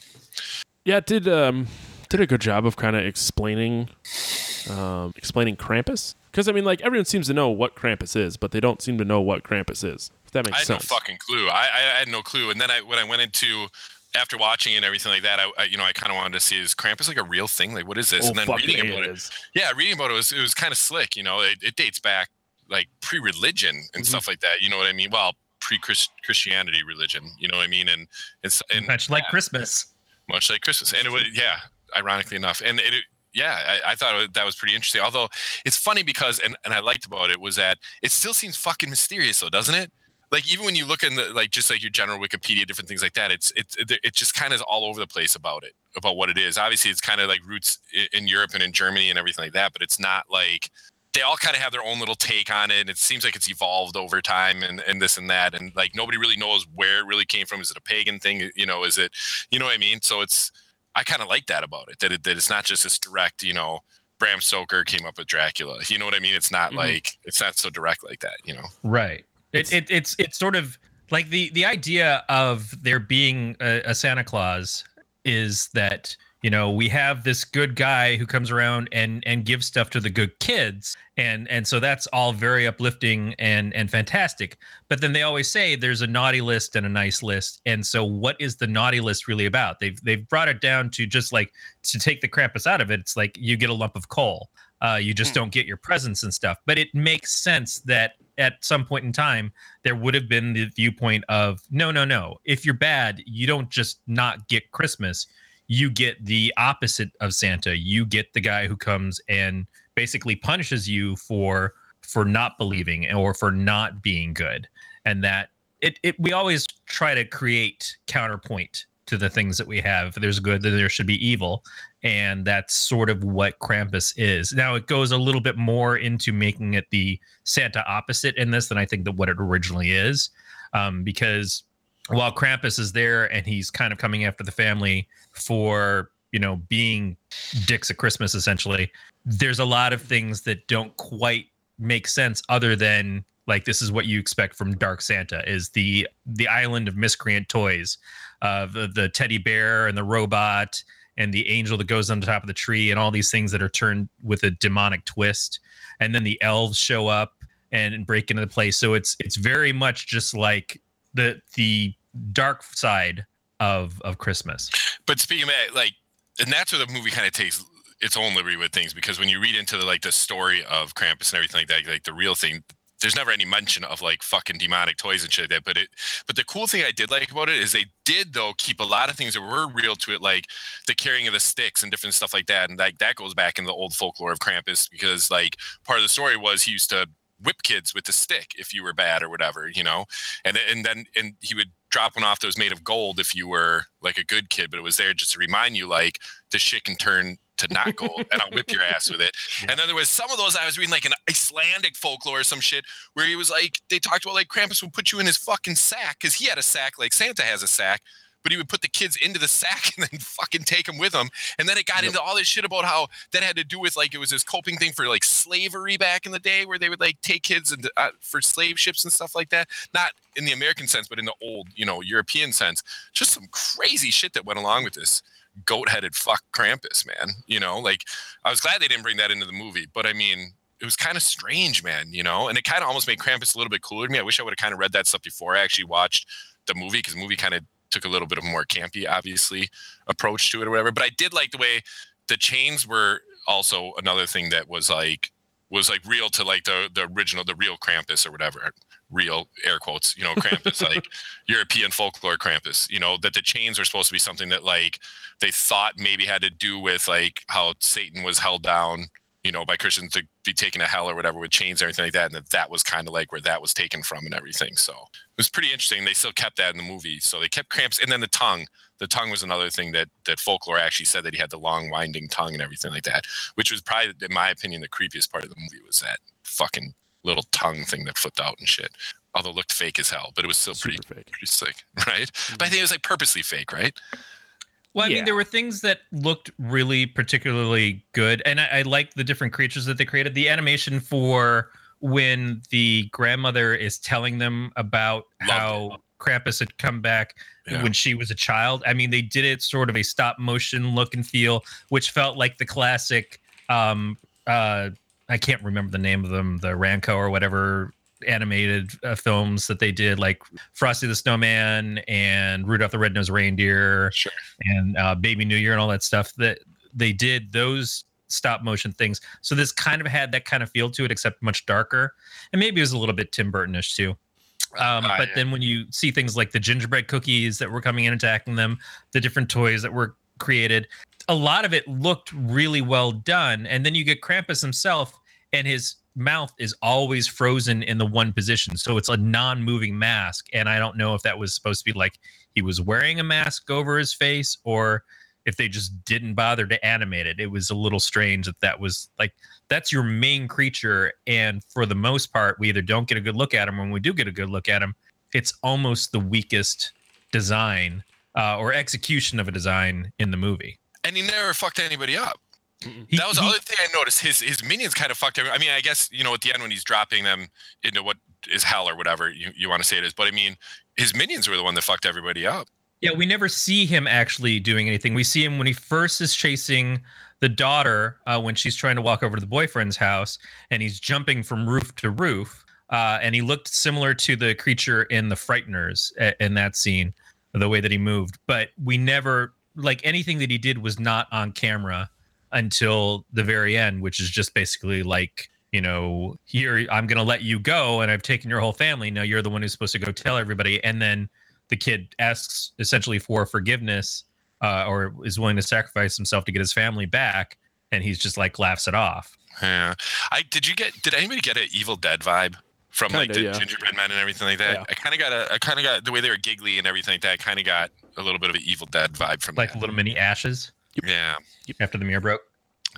Yeah, it did um did a good job of kind of explaining um explaining Krampus because I mean like everyone seems to know what Krampus is, but they don't seem to know what Krampus is. If that makes sense I had sense. no fucking clue. I, I had no clue. And then I when I went into after watching it and everything like that, I, I you know I kind of wanted to see is Krampus like a real thing? Like what is this? Oh, and then reading yeah, about it it, yeah, reading about it was it was kind of slick. You know, it, it dates back like pre-religion and Mhm. stuff like that. You know what I mean? Well, pre-Christianity religion. You know what I mean? And it's and Much like Christmas. much like Christmas. And it was, yeah, ironically enough. And it, yeah, I, I thought that was pretty interesting. Although it's funny because, and, and I liked about it was that it still seems fucking mysterious though, doesn't it? Like even when you look in the, like, just like your general Wikipedia, different things like that, it's, it's, it, just kind of is all over the place about it, about what it is. Obviously it's kind of like roots in Europe and in Germany and everything like that, but it's not like, they all kind of have their own little take on it. And it seems like it's evolved over time and, and this and that. And like nobody really knows where it really came from. Is it a pagan thing? You know, is it, you know what I mean? So it's, I kind of like that about it, that, it, that it's not just this direct, you know, Bram Stoker came up with Dracula. You know what I mean? It's not Mhm. like, it's not so direct like that, you know? Right. It's- It, it it's it's sort of like the the idea of there being a, a Santa Claus is that you know we have this good guy who comes around and and gives stuff to the good kids. And and so that's all very uplifting and and fantastic. But then they always say there's a naughty list and a nice list. And so what is the naughty list really about? They've they've brought it down to just like to take the Krampus out of it it's like you get a lump of coal uh, you just Hmm. don't get your presents and stuff. But it makes sense that at some point in time there would have been the viewpoint of no no no. If you're bad you don't just not get christmas. You get the opposite of santa. You get the guy who comes and basically punishes you for for not believing or for not being good. And that it, it we always try to create counterpoint to the things that we have. There's good there should be evil. And that's sort of what krampus is. Now it goes a little bit more into making it the santa opposite in this than i think that what it originally is. Um, because while krampus is there and he's kind of coming after the family for you know being dicks at christmas essentially there's a lot of things that don't quite make sense other than like this is what you expect from dark santa is the the island of miscreant toys uh the, the teddy bear and the robot and the angel that goes on the top of the tree and all these things that are turned with a demonic twist. And then the elves show up and break into the place. So it's it's very much just like the the dark side of of christmas. But speaking of like, and that's where the movie kind of takes its own liberty with things because when you read into the like the story of Krampus and everything like that, like the real thing, there's never any mention of like fucking demonic toys and shit like that. But it, but the cool thing I did like about it is they did though keep a lot of things that were real to it, like the carrying of the sticks and different stuff like that. And like that goes back in the old folklore of Krampus because like part of the story was he used to whip kids with the stick if you were bad or whatever, you know, and and then and he would drop one off that was made of gold if you were like a good kid, but it was there just to remind you like this shit can turn to not gold and I'll whip your ass with it. And then there was some of those I was reading like an Icelandic folklore or some shit where he was like they talked about like Krampus would put you in his fucking sack because he had a sack like Santa has a sack. But he would put the kids into the sack and then fucking take them with him. And then it got into all this shit about how that had to do with like it was this coping thing for like slavery back in the day where they would like take kids and uh, for slave ships and stuff like that. Not in the American sense, but in the old, you know, European sense. Just some crazy shit that went along with this goat headed fuck Krampus, man. You know, like I was glad they didn't bring that into the movie, but I mean, it was kind of strange, man, you know, and it kind of almost made Krampus a little bit cooler to me. I wish I would have kind of read that stuff before I actually watched the movie because the movie kind of took a little bit of a more campy, obviously, approach to it or whatever. But I did like the way the chains were also another thing that was like was like real to like the the original the real Krampus or whatever real air quotes you know Krampus like European folklore Krampus you know that the chains are supposed to be something that like they thought maybe had to do with like how Satan was held down you know by Christians to be taken to hell or whatever with chains and everything like that and that that was kind of like where that was taken from and everything so it was pretty interesting. They still kept that in the movie so they kept Krampus and then the tongue. The tongue was another thing that that folklore actually said that he had the long winding tongue and everything like that which was probably in my opinion the creepiest part of the movie was that fucking little tongue thing that flipped out and shit although it looked fake as hell but it was still pretty, fake. pretty sick right but i think it was like purposely fake right Well, I Yeah. mean, there were things that looked really particularly good, and I, I like the different creatures that they created. The animation for when the grandmother is telling them about Loved how Krampus had come back Yeah. when she was a child. I mean, they did it sort of a stop motion look and feel, which felt like the classic. Um, uh, I can't remember the name of them, the Ranco or whatever animated uh, films that they did, like Frosty the Snowman and Rudolph the Red-Nosed Reindeer sure and uh, Baby New Year and all that stuff that they did those stop motion things. So this kind of had that kind of feel to it, except much darker, and maybe it was a little bit Tim Burtonish too. Um, Ah, but yeah. then when you see things like the gingerbread cookies that were coming in attacking them, the different toys that were created, a lot of it looked really well done. And then you get Krampus himself, and his mouth is always frozen in the one position, so it's a non-moving mask. And I don't know if that was supposed to be like he was wearing a mask over his face or if they just didn't bother to animate it. It was a little strange that that was like that's your main creature, and for the most part, we either don't get a good look at him. When we do get a good look at him, it's almost the weakest design uh, or execution of a design in the movie. and he never fucked anybody up He- that was the he- other thing I noticed. His his minions kind of fucked every. I mean, I guess you know at the end when he's dropping them into what is hell or whatever you, you want to say it is. But I mean, his minions were the one that fucked everybody up. Yeah, we never see him actually doing anything. We see him when he first is chasing the daughter uh, when she's trying to walk over to the boyfriend's house, and he's jumping from roof to roof. Uh, and he looked similar to the creature in the Frighteners a- in that scene, the way that he moved. But we never like anything that he did was not on camera until the very end, which is just basically like you know, here I'm going to let you go, and I've taken your whole family. Now you're the one who's supposed to go tell everybody, and then the kid asks essentially for forgiveness uh, or is willing to sacrifice himself to get his family back and he's just like laughs it off Yeah. I did you get did anybody get an Evil Dead vibe from like Kinda, the yeah. gingerbread men and everything like that? Yeah. I kind of got a I kind of got the way they were giggly and everything like that. I kind of got a little bit of an Evil Dead vibe from like that. little mini ashes Yeah. after the mirror broke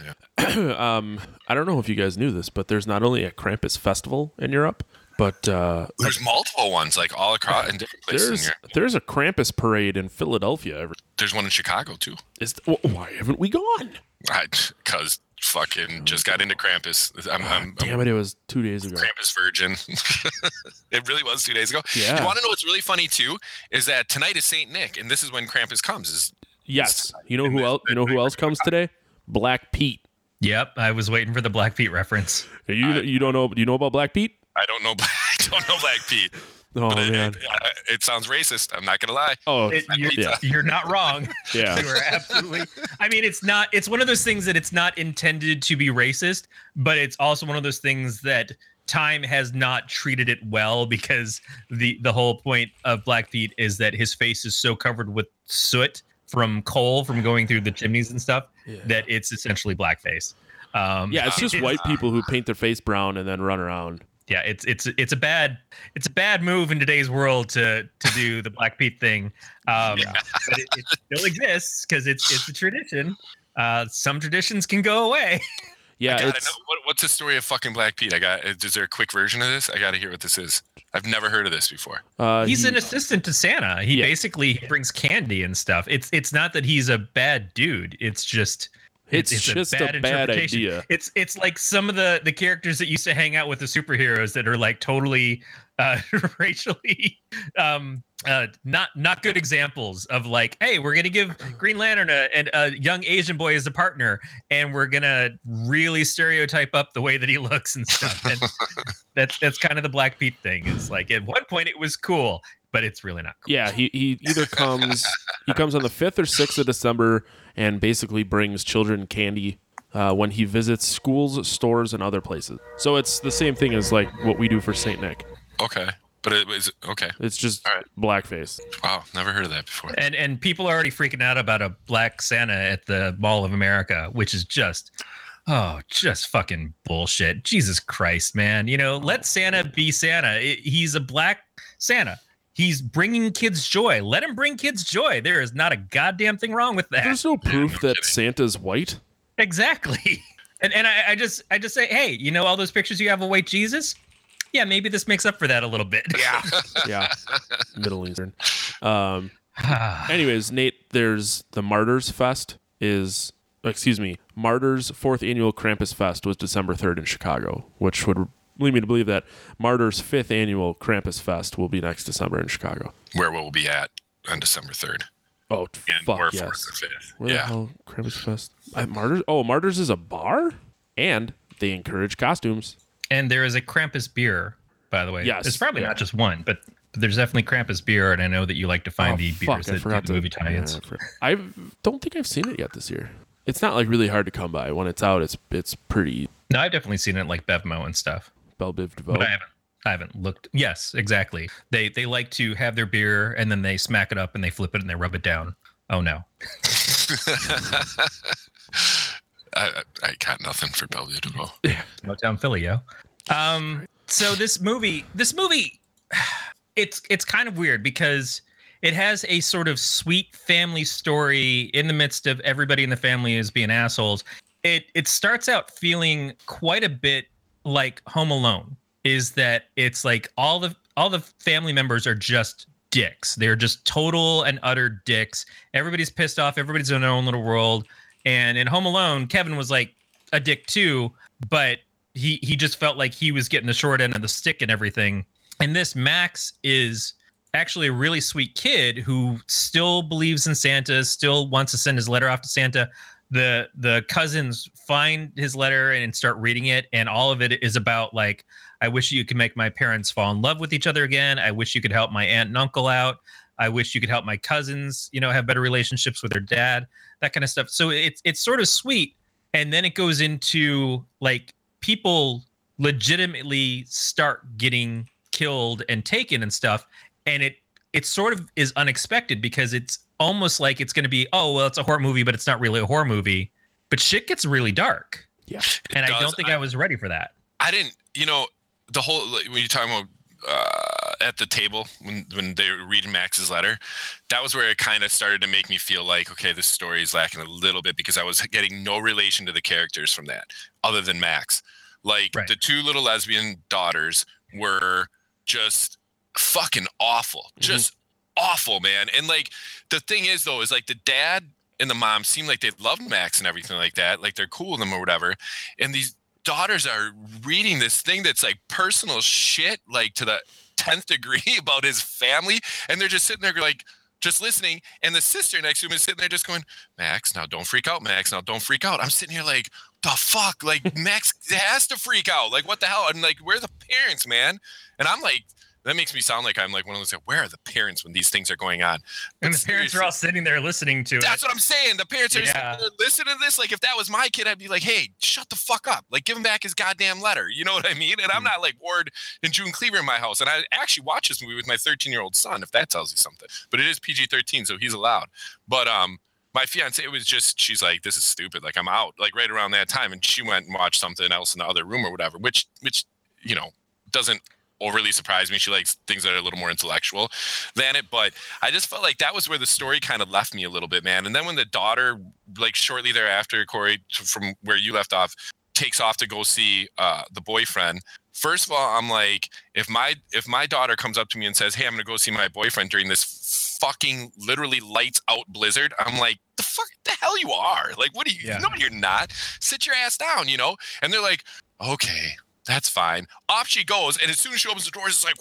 Yeah. um, I don't know if you guys knew this, but there's not only a Krampus festival in Europe, but uh, There's multiple ones like all across in different places in there's there's a Krampus parade in Philadelphia. Every, There's one in Chicago too. is wh- why haven't we gone? Because fucking just got into Krampus. I'm, I'm, Damn it! It was two days ago. Krampus virgin. it really was two days ago. Yeah. You want to know what's really funny too? Is that tonight is Saint Nick, and this is when Krampus comes. Is Yes. You know who else? You know who else comes today? Black Pete. yep i was waiting for the black Pete reference You I- you don't know? Do you know about Black Pete? I don't know. I don't know Black Pete. Oh but it, man. it, uh, it sounds racist. I'm not gonna lie. Oh It- you're, yeah. you're not wrong yeah. you are absolutely i mean it's not it's one of those things that it's not intended to be racist but it's also one of those things that time has not treated it well because the the whole point of black pete is that his face is so covered with soot from coal from going through the chimneys and stuff Yeah. that it's essentially blackface. Um Yeah, it's just white people who paint their face brown and then run around. yeah it's it's it's a bad it's a bad move in today's world to to do the black pete thing. Um but it, it still exists because it's it's a tradition. Uh some traditions can go away Yeah, I gotta know, what, what's the story of fucking Black Pete? I got. Is there a quick version of this? I got to hear what this is. I've never heard of this before. uh, he's he- an assistant to santa he Yeah. basically brings candy and stuff it's it's not that he's a bad dude it's just It's, just a bad, interpretation. idea. It's it's like some of the the characters that used to hang out with the superheroes that are like totally uh racially um uh not not good examples of like hey we're gonna give green lantern a, a, a young asian boy as a partner and we're gonna really stereotype up the way that he looks and stuff and that's that's kind of the black pete thing it's like at one point it was cool but it's really not cool. Yeah, he, he either comes he comes on the fifth or sixth of December and basically brings children candy uh, when he visits schools, stores, and other places. So it's the same thing as like what we do for Saint Nick. Okay, but it was okay. It's just All right. blackface. Wow, never heard of that before. And and people are already freaking out about a black Santa at the Mall of America, which is just oh, just fucking bullshit. Jesus Christ, man. You know, let Santa be Santa. I- He's a black Santa. He's bringing kids joy. Let him bring kids joy. There is not a goddamn thing wrong with that. There's no proof that Santa's white. Exactly. And and I, I just I just say, hey, you know all those pictures you have of white Jesus? Yeah, maybe this makes up for that a little bit. Yeah. Yeah, Middle Eastern. Um, anyways, Nate, there's the Martyrs Fest is excuse me, Martyrs fourth annual Krampus Fest was December third in Chicago, which would lead me to believe that Martyrs fifth annual Krampus Fest will be next December in Chicago. Where we'll we be at on December third? Oh And fuck or yes. fourth or fifth. Where the Yeah. hell Krampus Fest? At Martyrs? Oh, Martyrs is a bar, and they encourage costumes. And there is a Krampus beer, by the way. Yes, It's probably yeah. not just one, but but there's definitely Krampus beer, and I know that you like to find Oh, the fuck, beers I that forgot do to movie tie-ins. yeah, I forgot. I don't think I've seen it yet this year. It's not like really hard to come by. When it's out, it's it's pretty No, I've definitely seen it like Bevmo and stuff, Bell Biv DeVoe. but I haven't. I haven't looked. Yes, exactly. They they like to have their beer and then they smack it up and they flip it and they rub it down. Oh no. I, I I got nothing for Bellevue to go. Motown Philly, yo. Um, so this movie, this movie, it's it's kind of weird because it has a sort of sweet family story in the midst of everybody in the family is being assholes. It it starts out feeling quite a bit like Home Alone. Is that it's like all the all the family members are just dicks. They're just total and utter dicks. Everybody's pissed off. Everybody's in their own little world. And in Home Alone, Kevin was like a dick too, but he he just felt like he was getting the short end of the stick and everything. And this Max is actually a really sweet kid who still believes in Santa, still wants to send his letter off to Santa. The the cousins find his letter and start reading it, and all of it is about like, I wish you could make my parents fall in love with each other again. I wish you could help my aunt and uncle out. I wish you could help my cousins, you know, have better relationships with their dad, that kind of stuff. So it's it's sort of sweet, and then it goes into like people legitimately start getting killed and taken and stuff, and it it sort of is unexpected because it's almost like it's going to be oh well it's a horror movie but it's not really a horror movie, but shit gets really dark, yeah, and I don't think I, was ready for that. I didn't, you know, the whole like, when you're talking about uh, at the table when when they were reading Max's letter, that was where it kind of started to make me feel like, okay, this story is lacking a little bit because I was getting no relation to the characters from that, other than Max. Like Right. the two little lesbian daughters were just fucking awful, mm-hmm. just awful, man. And like the thing is though, is like the dad and the mom seem like they love Max and everything like that, like they're cool with him or whatever. And these daughters are reading this thing that's like personal shit, like to the 10th degree about his family. And they're just sitting there like, just listening. And the sister next to him is sitting there just going, Max, now don't freak out, Max. Now don't freak out. I'm sitting here like, the fuck? Like, Max has to freak out. Like, what the hell? I'm like, where the parents, man? And I'm like, that makes me sound like I'm like one of those, like, where are the parents when these things are going on? And the parents are all sitting there listening to it. that's what I'm saying. The parents are Yeah. listening to this. Like, if that was my kid, I'd be like, hey, shut the fuck up. Like, give him back his goddamn letter. You know what I mean? And I'm not like Ward and June Cleaver in my house. And I actually watch this movie with my 13 year old son, if that tells you something. But it is PG 13, so he's allowed. But, um, my fiance it was just she's like this is stupid like i'm out like right around that time and she went and watched something else in the other room or whatever which which you know doesn't overly surprise me. She likes things that are a little more intellectual than it but i just felt like that was where the story kind of left me a little bit man. And then when the daughter like shortly thereafter corey from where you left off takes off to go see uh, the boyfriend first of all i'm like if my if my daughter comes up to me and says hey i'm gonna go see my boyfriend during this fucking literally lights out blizzard i'm like the fuck the hell you are? Like what are you Yeah. no you're not. Sit your ass down you know? And they're like okay that's fine. Off she goes and as soon as she opens the doors it's like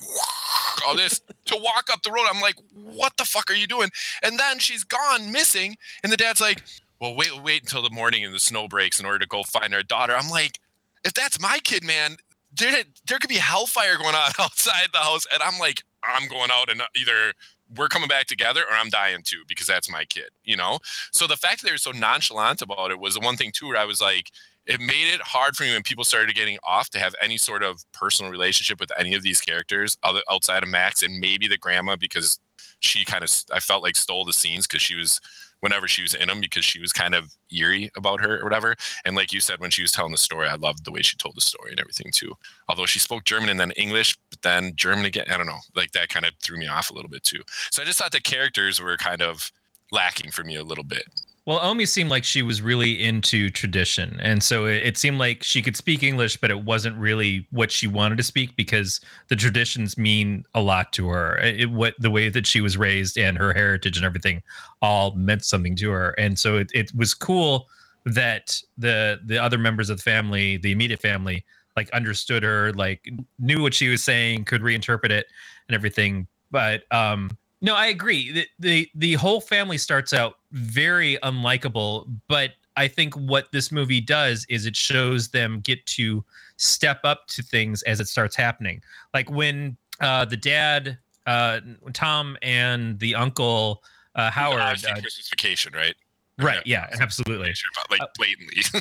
all this. To walk up the road i'm like what the fuck are you doing? And then she's gone missing and the dad's like well wait wait until the morning and the snow breaks in order to go find our daughter. I'm like if that's my kid man there there could be hellfire going on outside the house, and I'm like, I'm going out and uh, either we're coming back together or I'm dying too because that's my kid, you know? So the fact that they were so nonchalant about it was the one thing too where I was like, it made it hard for me when people started getting off to have any sort of personal relationship with any of these characters other outside of Max and maybe the grandma because she kind of I felt like stole the scenes because she was whenever she was in them because she was kind of eerie about her or whatever. And like you said, when she was telling the story, I loved the way she told the story and everything too. Although she spoke German and then English, but then German again, I don't know, like that kind of threw me off a little bit too. So I just thought the characters were kind of lacking for me a little bit. Well, Omi seemed like she was really into tradition. And so it, it, seemed like she could speak English, but it wasn't really what she wanted to speak because the traditions mean a lot to her. It, what the way that she was raised and her heritage and everything all meant something to her. And so it, it was cool that the the other members of the family, the immediate family, like understood her, like knew what she was saying, could reinterpret it and everything. But um no, I agree. The, the the whole family starts out very unlikable, but I think what this movie does is it shows them get to step up to things as it starts happening. Like when uh, the dad, uh, Tom, and the uncle uh, Howard. Uh, Christmas Vacation, right? Right. Yeah. Absolutely. Like uh, blatantly.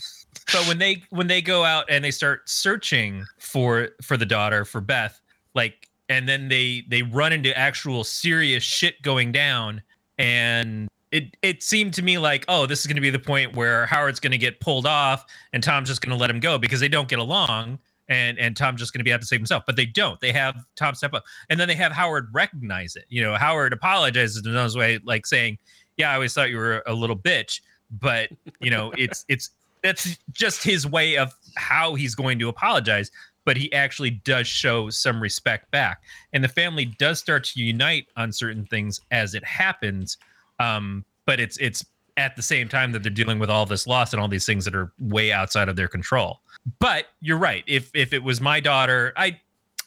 but when they when they go out and they start searching for for the daughter for Beth, like and then they they run into actual serious shit going down. And it it seemed to me like oh this is going to be the point where Howard's going to get pulled off and Tom's just going to let him go because they don't get along and and Tom's just going to be able to save himself. But they don't. They have Tom step up. And then they have Howard recognize it. You know Howard apologizes in his way like saying yeah I always thought you were a little bitch. But you know it's it's that's just his way of how he's going to apologize but he actually does show some respect back. And the family does start to unite on certain things as it happens. Um, but it's it's at the same time that they're dealing with all this loss and all these things that are way outside of their control. But you're right. If if it was my daughter, I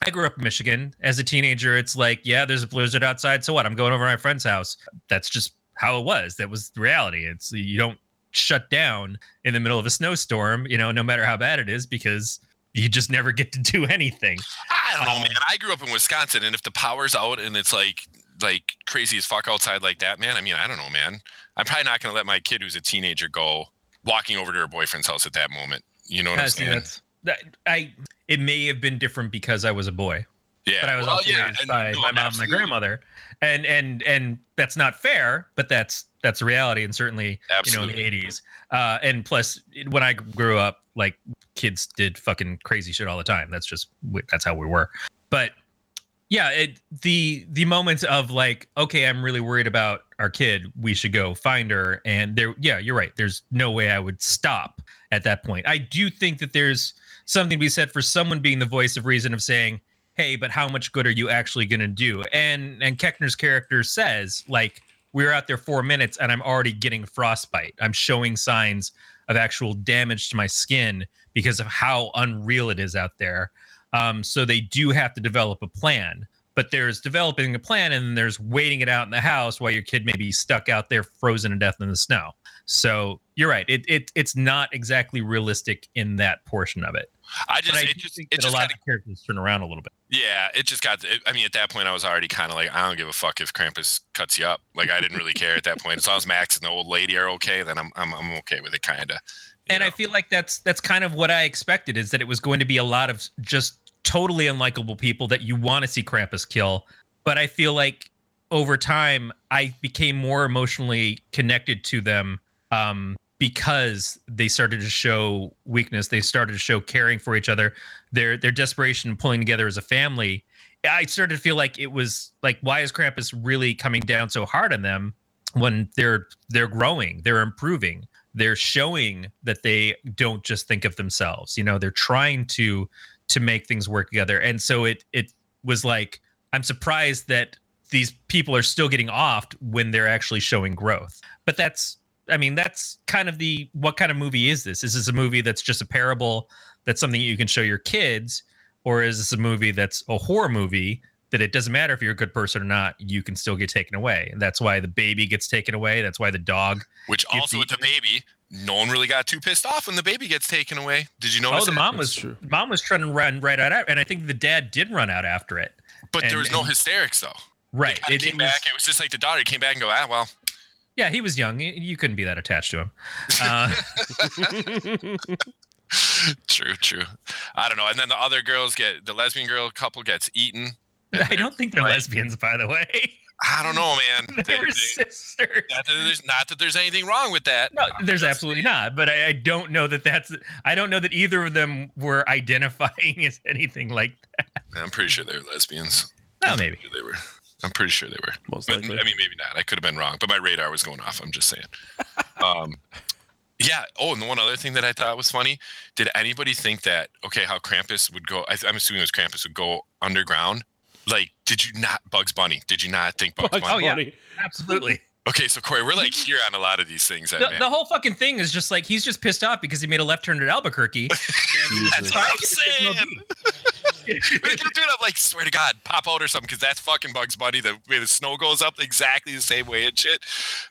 I grew up in Michigan. As a teenager, it's like, yeah, there's a blizzard outside. So what? I'm going over to my friend's house. That's just how it was. That was the reality. It's you don't shut down in the middle of a snowstorm, you know, no matter how bad it is, because you just never get to do anything. I don't know, man. I grew up in Wisconsin, and if the power's out and it's like like crazy as fuck outside like that, man. I mean, I don't know, man. I'm probably not gonna let my kid who's a teenager go walking over to her boyfriend's house at that moment. You know what I'm saying? That, I it may have been different because I was a boy. Yeah, but I was well, also yeah, raised by no, my mom and my grandmother, and and and that's not fair, but that's that's a reality, and certainly absolutely. you know in the '80s. Uh, and plus, when I grew up, like kids did fucking crazy shit all the time. That's just that's how we were. But yeah, it, the the moments of like, okay, I'm really worried about our kid. We should go find her. And there, yeah, you're right. There's no way I would stop at that point. I do think that there's something to be said for someone being the voice of reason of saying, hey, but how much good are you actually going to do? And and Koechner's character says like. We are out there four minutes and I'm already getting frostbite. I'm showing signs of actual damage to my skin because of how unreal it is out there. Um, so they do have to develop a plan. But there's developing a plan and there's waiting it out in the house while your kid may be stuck out there frozen to death in the snow. So you're right. It, it it's not exactly realistic in that portion of it. I just, I it just, it just a lot kinda, of characters turn around a little bit. Yeah, it just got. It, I mean, at that point, I was already kind of like, I don't give a fuck if Krampus cuts you up. Like, I didn't really care at that point. As long as Max and the old lady are okay, then I'm I'm, I'm okay with it, kind of and know? I feel like that's that's kind of what I expected is that it was going to be a lot of just totally unlikable people that you want to see Krampus kill. But I feel like over time I became more emotionally connected to them um, because they started to show weakness. They started to show caring for each other. Their their desperation pulling together as a family. I started to feel like it was like, why is Krampus really coming down so hard on them when they're they're growing, they're improving? they're showing that they don't just think of themselves you know they're trying to to make things work together and so it it was like i'm surprised that these people are still getting offed when they're actually showing growth but that's i mean that's kind of the what kind of movie is this is this a movie that's just a parable that's something you can show your kids or is this a movie that's a horror movie that it doesn't matter if you're a good person or not, you can still get taken away. And that's why the baby gets taken away. That's why the dog. Which also with the baby, no one really got too pissed off when the baby gets taken away. Did you notice? Oh, the that? mom was true. mom was trying to run right out, and I think the dad did run out after it. but there was no and- hysterics though. Right. It, It, came it was, back. It was just like the daughter came back and go, ah, well, yeah, he was young. You- couldn't be that attached to him. Uh, true, true. I don't know. And then the other girls get the lesbian girl couple gets eaten. I don't think they're lesbians, by the way. I don't know, man. they They- sisters. not, that there's, not that there's anything wrong with that. No, there's absolutely not. But I, I don't know that that's. I don't know that either of them were identifying as anything like. That. I'm pretty sure they were lesbians. Well, maybe. They were. I'm pretty sure they were. Most But, likely. I mean, maybe not. I could have been wrong, but my radar was going off. I'm just saying. um, yeah. Oh, and the one other thing that I thought was funny. Did anybody think that? Okay, how Krampus would go? I, I'm assuming it was Krampus would go underground. Like, did you not Bugs Bunny? Did you not think Bugs, Bugs Bunny? Oh, yeah. Bunny. Absolutely. Okay, so Corey, we're like here on a lot of these things. The, the whole fucking thing is just like he's just pissed off because he made a left turn at Albuquerque. That's what I'm saying. it. I'm like, swear to God, pop out or something, because that's fucking Bugs Bunny. The way the snow goes up exactly the same way and shit.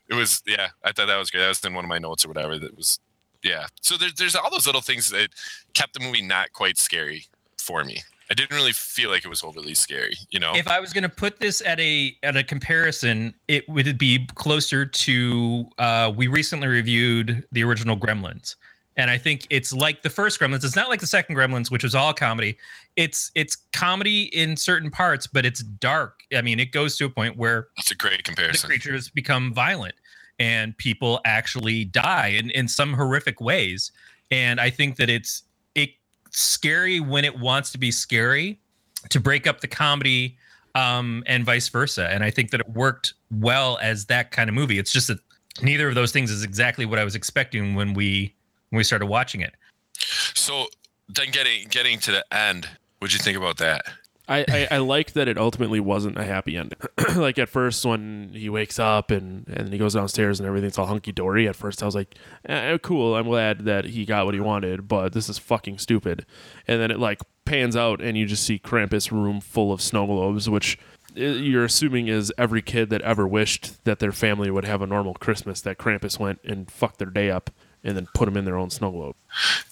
It was, yeah, I thought that was great. That was in one of my notes or whatever. That was, yeah. So there's there's all those little things that kept the movie not quite scary for me. I didn't really feel like it was overly scary, you know. if I was going to put this at a at a comparison, it would be closer to. Uh, we recently reviewed the original Gremlins, and I think it's like the first Gremlins. It's not like the second Gremlins, which was all comedy. It's it's comedy in certain parts, but it's dark. I mean, it goes to a point where That's a great comparison. the creatures become violent and people actually die in, in some horrific ways and i think that it's it scary when it wants to be scary to break up the comedy um and vice versa. And i think that it worked well as that kind of movie. It's just that neither of those things is exactly what i was expecting when we when we started watching it. So then getting getting to the end, what'd you think about that? I, I, I like that it ultimately wasn't a happy ending. like at first, when he wakes up and, and he goes downstairs and everything's all hunky dory, at first I was like, eh, cool, I'm glad that he got what he wanted, but this is fucking stupid. And then it like pans out and you just see Krampus' room full of snow globes, which uh, you're assuming is every kid that ever wished that their family would have a normal Christmas, that Krampus went and fucked their day up and then put them in their own snow globe.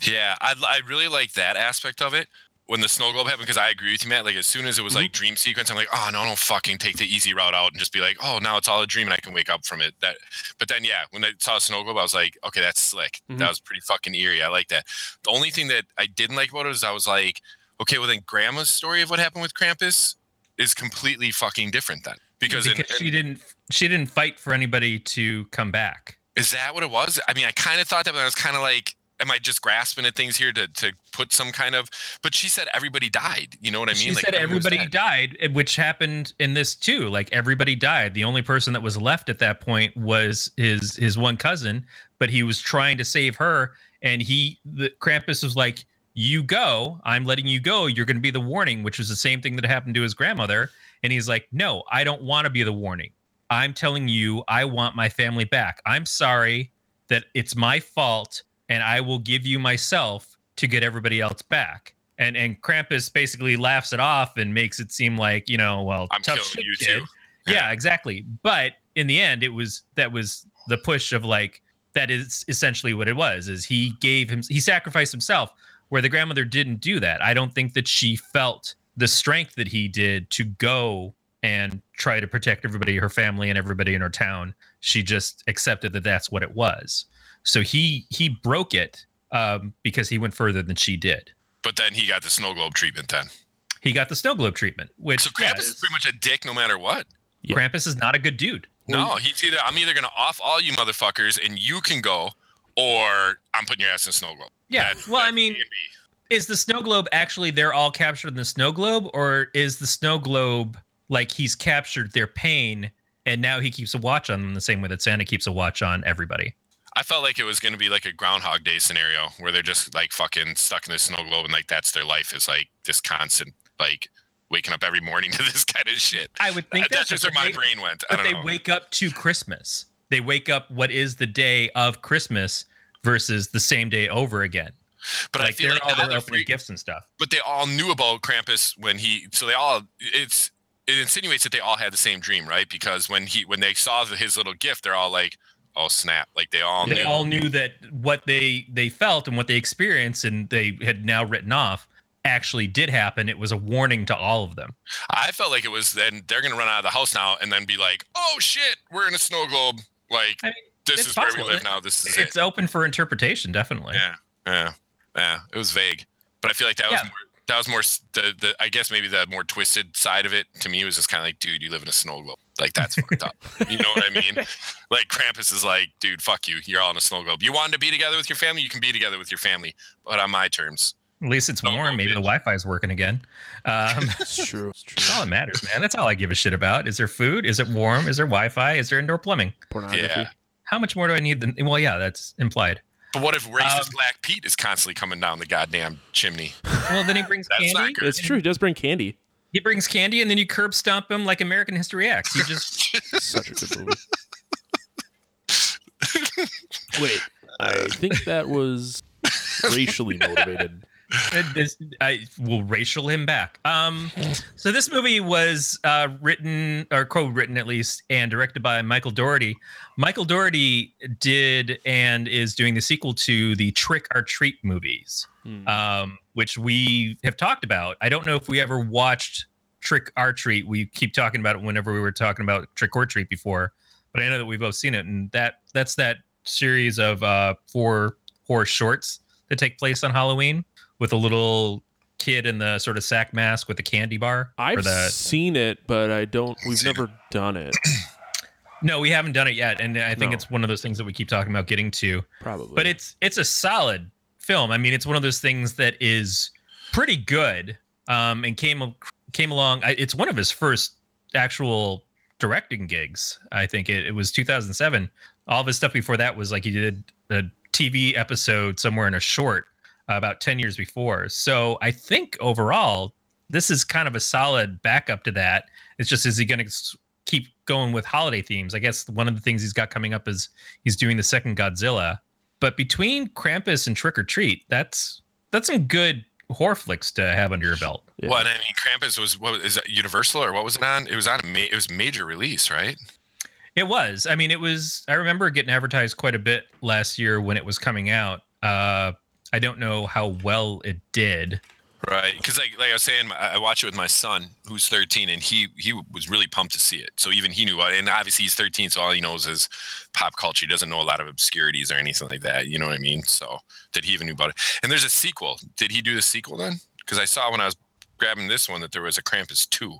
Yeah, I, I really like that aspect of it. When the snow globe happened, because I agree with you, Matt. Like as soon as it was like dream sequence, I'm like, oh no, don't fucking take the easy route out and just be like, oh, now it's all a dream and I can wake up from it. That, but then yeah, when I saw a snow globe, I was like, okay, that's slick. Mhm. That was pretty fucking eerie. I like that. The only thing that I didn't like about it is I was like, okay, well then Grandma's story of what happened with Krampus is completely fucking different then because, because in- she didn't she didn't fight for anybody to come back Is that what it was? I mean, I kind of thought that, but I was kind of like, am I just grasping at things here to, to put some kind of? But she said everybody died. You know what I mean? She Like, said everybody died, eh, which happened in this too. Like everybody died. The only person that was left at that point was his his one cousin, but he was trying to save her, and he the Krampus was like, "You go. I'm letting you go. You're going to be the warning," which was the same thing that happened to his grandmother. And he's like, "No, I don't want to be the warning. I'm telling you, I want my family back. I'm sorry that it's my fault, and I will give you myself to get everybody else back." And and Krampus basically laughs it off and makes it seem like you know, well, I'm tough killing shit, you kid. too. Yeah, exactly. But in the end, it was that was the push of like that is essentially what it was. Is he gave him he sacrificed himself where the grandmother didn't do that. I don't think that she felt the strength that he did to go and try to protect everybody, her family, and everybody in her town. She just accepted that that's what it was. So he he broke it um, because he went further than she did. But then he got the snow globe treatment. Then He got the snow globe treatment, which so yeah, Krampus is pretty much a dick no matter what. Yeah. Krampus is not a good dude. No, he's either I'm either gonna off all you motherfuckers and you can go, or I'm putting your ass in a snow globe. Yeah. That's- well, I mean, D&D. is the snow globe actually they're all captured in the snow globe, or is the snow globe like he's captured their pain and now he keeps a watch on them the same way that Santa keeps a watch on everybody? I felt like it was gonna be like a Groundhog Day scenario where they're just like fucking stuck in the snow globe and like that's their life is like this constant like waking up every morning to this kind of shit. I would think uh, That- that's that's just where what my brain went. I But don't know. they know. wake up to Christmas. They wake up what is the day of Christmas versus the same day over again. but I like feel they're like all the there opening gifts and stuff. but they all knew about Krampus when he. So they all. It's it insinuates that they all had the same dream, right? Because when he when they saw the, his little gift, they're all like, oh snap! Like they all they knew. all knew that what they they felt and what they experienced and they had now written off actually did happen. It was a warning to all of them. I felt like it was then they're gonna run out of the house now and then be like, oh shit, we're in a snow globe. Like I mean, this is where we live now. This is It's it. open for interpretation, definitely. Yeah, yeah, yeah. It was vague, but I feel like that was more. That was more the, the I guess maybe the more twisted side of it to me was just kind of like, dude, you live in a snow globe. Like that's fucked up. You know what I mean? Like Krampus is like, dude, fuck you. You're all in a snow globe. You wanted to be together with your family, you can be together with your family, but on my terms. At least it's warm. Maybe the. Wi-Fi is working again. Um, It's true. It's that's all true. that matters, man. That's all I give a shit about. Is there food? Is it warm? Is there Wi-Fi? Is there indoor plumbing? Pornography. Yeah. How much more do I need? Than, well, yeah, that's implied. But what if racist Um, Black Pete is constantly coming down the goddamn chimney? Well, then he brings That's candy. not. It's true. He does bring candy. He brings candy, and then you curb stomp him like American History X. You just Such a good movie. Wait, I think that was racially motivated. This- I will racial him back. Um, so this movie was uh, written or co-written at least and directed by Michael Dougherty. Michael Dougherty did and is doing the sequel to the Trick or Treat movies, Hmm. um, which we have talked about. I don't know if we ever watched Trick or Treat. We keep talking about it whenever we were talking about Trick or Treat before, but I know that we've both seen it, and that that's that series of uh, four horror shorts that take place on Halloween with a little kid in the sort of sack mask with a candy bar. I've the, seen it, but I don't. We've never done it. no, we haven't done it yet, and I think No. it's one of those things that we keep talking about getting to. Probably. But it's it's a solid film. I mean, it's one of those things that is pretty good, um, and came came along. It's one of his first actual directing gigs. I think it, it was 2007. All of his stuff before that was like he did a TV episode somewhere in a short about 10 years before. So I think overall, this is kind of a solid backup to that. It's just is he going to keep going with holiday themes? I guess one of the things he's got coming up is he's doing the second Godzilla. But between Krampus and Trick or Treat, that's that's some good horror flicks to have under your belt. Yeah. What I mean, Krampus was what is that Universal or what was it on? It was on a ma- it was major release, right? It was. I mean, it was. I remember getting advertised quite a bit last year when it was coming out. Uh, I don't know how well it did. Right, because like like I was saying, I I watch it with my son who's 13, and he he was really pumped to see it. So even he knew, what- and obviously he's 13, so all he knows is pop culture. He doesn't know a lot of obscurities or anything like that. You know what I mean? So did he even knew about it? And there's a sequel. Did he do the sequel then? Because I saw when I was grabbing this one that there was a Krampus two.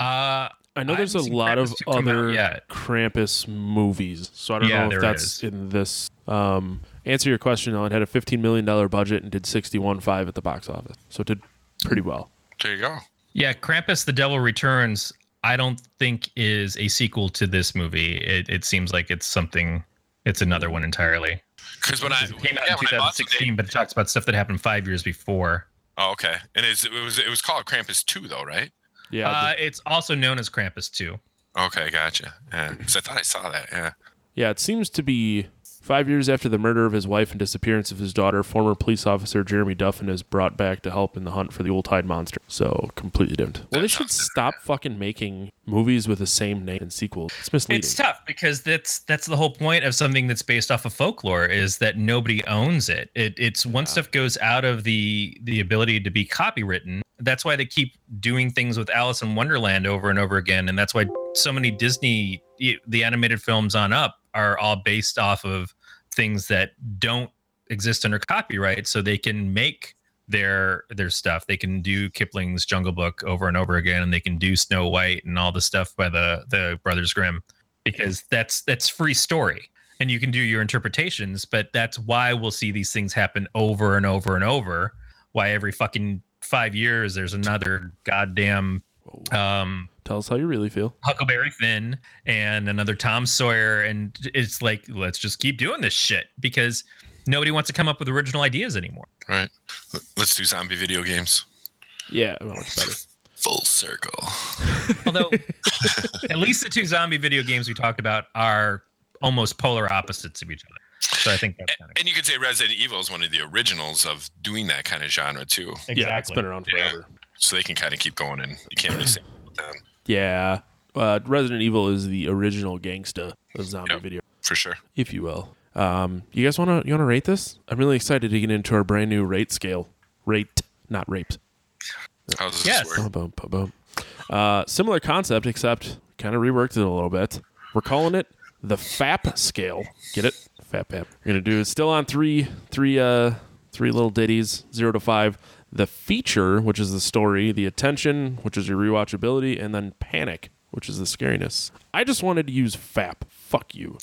Uh, I know I there's a lot of Krampus 2 come out other yet. Krampus movies, so I don't Yeah, know if that's is. in this. Um, answer your question though. It had a 15 million dollar budget and did 61.5 at the box office, so it did pretty well. There you go. yeah, Krampus: The Devil Returns. I don't think is a sequel to this movie. It, it seems like it's something. It's another one entirely. Because when I It came out yeah, in when I bought the 2016, but it talks about stuff that happened five years before. Oh, okay. And it's, it was it was called Krampus two though, right? Yeah, Uh, it's also known as Krampus 2. Okay, gotcha. Yeah, because I thought I saw that. Yeah. Yeah, it seems to be five years after the murder of his wife and disappearance of his daughter. Former police officer Jeremy Duffin is brought back to help in the hunt for the old tide monster. So completely different. Well, they should stop fucking making movies with the same name and sequels. It's misleading. It's tough because that's that's the whole point of something that's based off of folklore is that nobody owns it. It it's once stuff goes out of the the ability to be copywritten. That's why they keep doing things with Alice in Wonderland over and over again, and that's why so many Disney the animated films on up are all based off of things that don't exist under copyright, so they can make their their stuff. They can do Kipling's Jungle Book over and over again, and they can do Snow White and all the stuff by the the Brothers Grimm because that's that's free story and you can do your interpretations. But that's why we'll see these things happen over and over and over. Why every fucking five years there's another goddamn um Tell us how you really feel. Huckleberry Finn and another Tom Sawyer, and it's like let's just keep doing this shit because nobody wants to come up with original ideas anymore. Right. Let's do zombie video games. Yeah, well, better. Full circle. Although, at least the two zombie video games we talked about are almost polar opposites of each other. So I think that's kind of And you could say Resident Evil is one of the originals of doing that kind of genre too. Yeah, it's been around Yeah. forever. So they can kind of keep going and you can't really say them. Yeah. Uh, Resident Evil is the original gangsta of zombie Yep. video. for sure. if you will. Um, you guys want to you want to rate this? I'm really excited to get into our brand new rate scale. Rate, not rapes. How's this Yes. work? Boom, boom, boom. Uh, similar concept, except kind of reworked it a little bit. We're calling it the FAP scale. Get it? FAP app. We're gonna do it still on three, three, uh, three little ditties, zero to five. The feature, which is the story, the attention, which is your rewatchability, and then panic, which is the scariness. I just wanted to use FAP. Fuck you.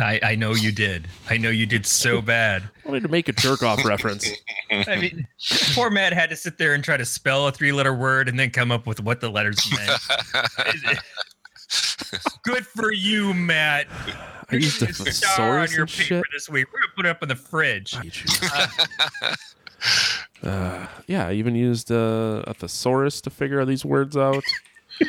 I, I know you did. I know you did so bad. I wanted to make a jerk off reference. I mean, poor Matt had to sit there and try to spell a three letter word and then come up with what the letters meant. Good for you, Matt. I used a on your paper shit. this week. We're gonna put it up in the fridge. Uh, yeah, I even used uh, a thesaurus to figure these words out.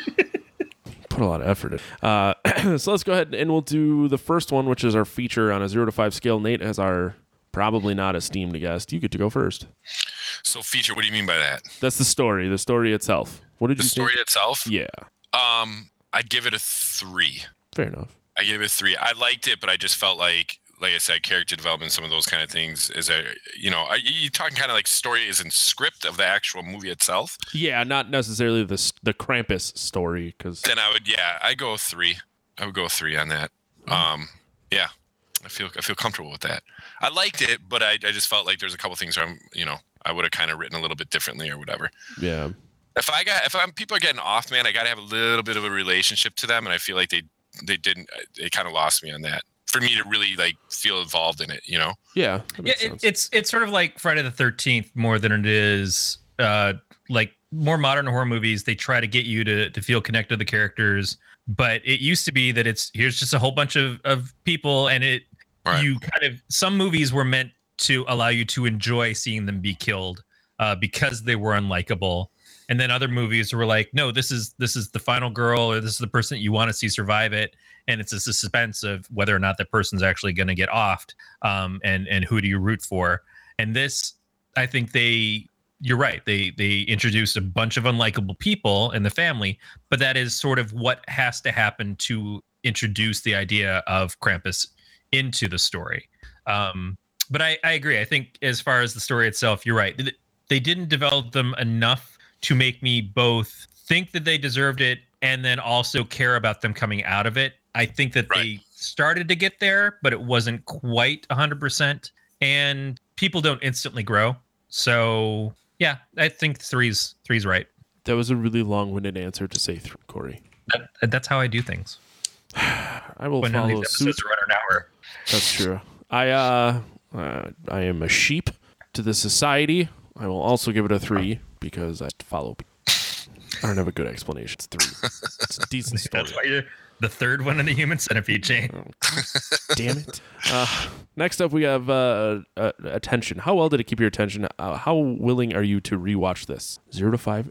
Put a lot of effort in. Uh, so let's go ahead and we'll do the first one, which is our feature on a zero to five scale. Nate as our probably not esteemed guest. You get to go first. So feature, what do you mean by that? That's the story. The story itself. What did The you The story think? itself? Yeah, Um, I'd give it a three. fair enough. I gave it a three. I liked it, but I just felt like, like I said, character development, some of those kind of things is a, you know, are you talking kind of like story is in script of the actual movie itself? Yeah, not necessarily the the Krampus story because Then I would, yeah, I go three. I would go three on that. Um, yeah, I feel I feel comfortable with that. I liked it, but I, I just felt like there's a couple things where I'm, you know, I would have kind of written a little bit differently or whatever. yeah, If I got if I'm people are getting off, man, I got to have a little bit of a relationship to them, and I feel like they they didn't. They kind of lost me on that. For me to really like feel involved in it, you know. yeah, Yeah, it, it's it's sort of like Friday the Thirteenth more than it is uh, like more modern horror movies. They try to get you to to feel connected to the characters, but it used to be that it's here's just a whole bunch of of people, and it Right. you kind of some movies were meant to allow you to enjoy seeing them be killed uh, because they were unlikable. And then other movies were like, no, this is this is the final girl, or this is the person that you want to see survive it, and it's a suspense of whether or not that person's actually going to get offed, um, and and who do you root for? And this, I think they, you're right, they they introduced a bunch of unlikable people in the family, but that is sort of what has to happen to introduce the idea of Krampus into the story. Um, but I, I agree. I think as far as the story itself, you're right. They didn't develop them enough to make me both think that they deserved it and then also care about them coming out of it. I think that Right. they started to get there, but it wasn't quite 100%. And people don't instantly grow. So, yeah, I think three's three's right. that was a really long-winded answer to say, th- Corey. That, that's how I do things. I will When none of follow these suit. episodes are an hour. That's true. I uh, uh, I am a sheep to the society. I will also give it a three because I follow. I don't have a good explanation. It's three. It's a decent story. That's why you're the third one in the human centipede chain. Damn it. Uh, next up, we have uh, uh, attention. How well did it keep your attention? Uh, how willing are you to rewatch this? Zero to five.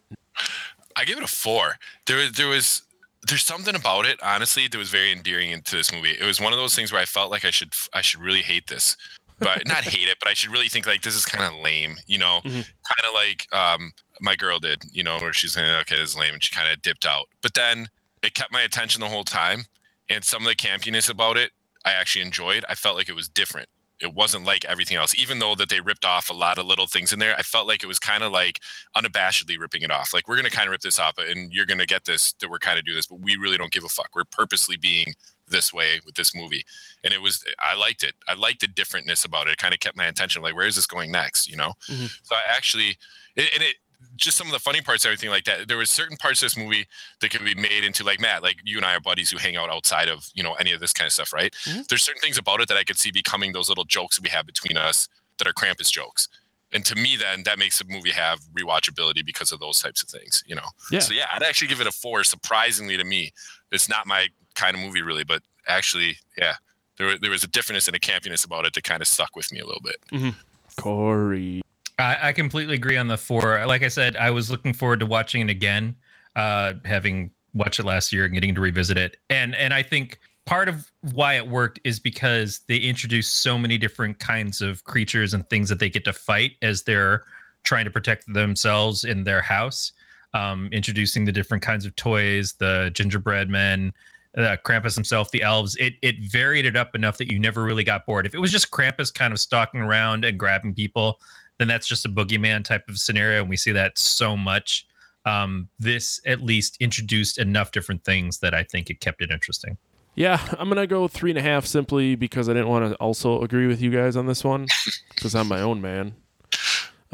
I give it a four. There was there was there's something about it, honestly, that was very endearing into this movie. It was one of those things where I felt like I should I should really hate this. But not hate it, but I should really think like this is kind of lame, you know, Mhm. kind of like um my girl did, you know, where she's saying, okay, this is lame, and she kind of dipped out. But then it kept my attention the whole time, and some of the campiness about it, I actually enjoyed. I felt like it was different. It wasn't like everything else, even though that they ripped off a lot of little things in there. I felt like it was kind of like unabashedly ripping it off. Like we're gonna kind of rip this off, and you're gonna get this that we're kind of do this, but we really don't give a fuck. We're purposely being this way with this movie, and it was I liked it. I liked the differentness about it. It kind of kept my attention. Like where is this going next? You know. Mhm. So I actually, it, and it just some of the funny parts, everything like that. There was certain parts of this movie that could be made into like Matt, like you and I are buddies who hang out outside of you know any of this kind of stuff, right? Mhm. There's certain things about it that I could see becoming those little jokes that we have between us that are Krampus jokes. And to me, then that makes the movie have rewatchability because of those types of things, you know. Yeah. So yeah, I'd actually give it a four. Surprisingly to me, it's not my kind of movie really, but actually, yeah, there there was a difference and a campiness about it that kind of stuck with me a little bit. Corey. I, I completely agree on the four. Like I said, I was looking forward to watching it again, uh, having watched it last year and getting to revisit it. And and I think part of why it worked is because they introduced so many different kinds of creatures and things that they get to fight as they're trying to protect themselves in their house. Um, introducing the different kinds of toys, the gingerbread men, uh, Krampus himself, the elves. It it varied it up enough that you never really got bored. If it was just Krampus kind of stalking around and grabbing people, then that's just a boogeyman type of scenario, and we see that so much. Um, this at least introduced enough different things that I think it kept it interesting. Yeah, I'm gonna go three and a half simply because I didn't want to also agree with you guys on this one because I'm my own man.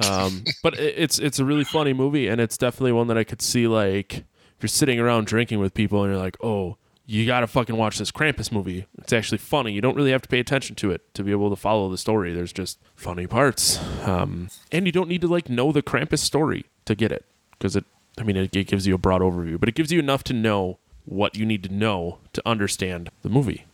Um, but it, it's it's a really funny movie, and it's definitely one that I could see like if you're sitting around drinking with people and you're like, oh, you gotta fucking watch this Krampus movie. It's actually funny. You don't really have to pay attention to it to be able to follow the story. There's just funny parts, um, and you don't need to like know the Krampus story to get it because it. I mean, it, it gives you a broad overview, but it gives you enough to know what you need to know to understand the movie.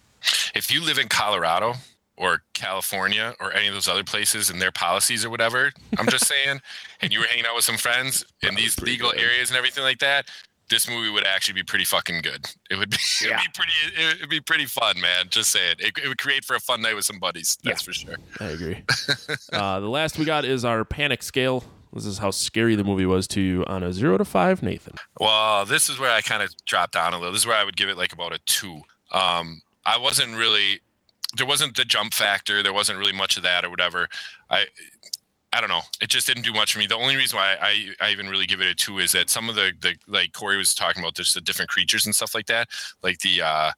If you live in Colorado or California or any of those other places and their policies or whatever, I'm just saying, and you were hanging out with some friends in these legal good. areas and everything like that, this movie would actually be pretty fucking good. It would be, it'd be pretty, it'd be pretty fun, man. Just say it. it. It would create for a fun night with some buddies. That's for sure. I agree. uh, the last we got is our panic scale. This is how scary the movie was to you on a zero to five, Nathan. Well, this is where I kind of dropped down a little. This is where I would give it like about a two. Um, I wasn't really, there wasn't the jump factor. There wasn't really much of that or whatever. I, I don't know. It just didn't do much for me. The only reason why I, I even really give it a two is that some of the, the like Corey was talking about, just the different creatures and stuff like that, like the uh,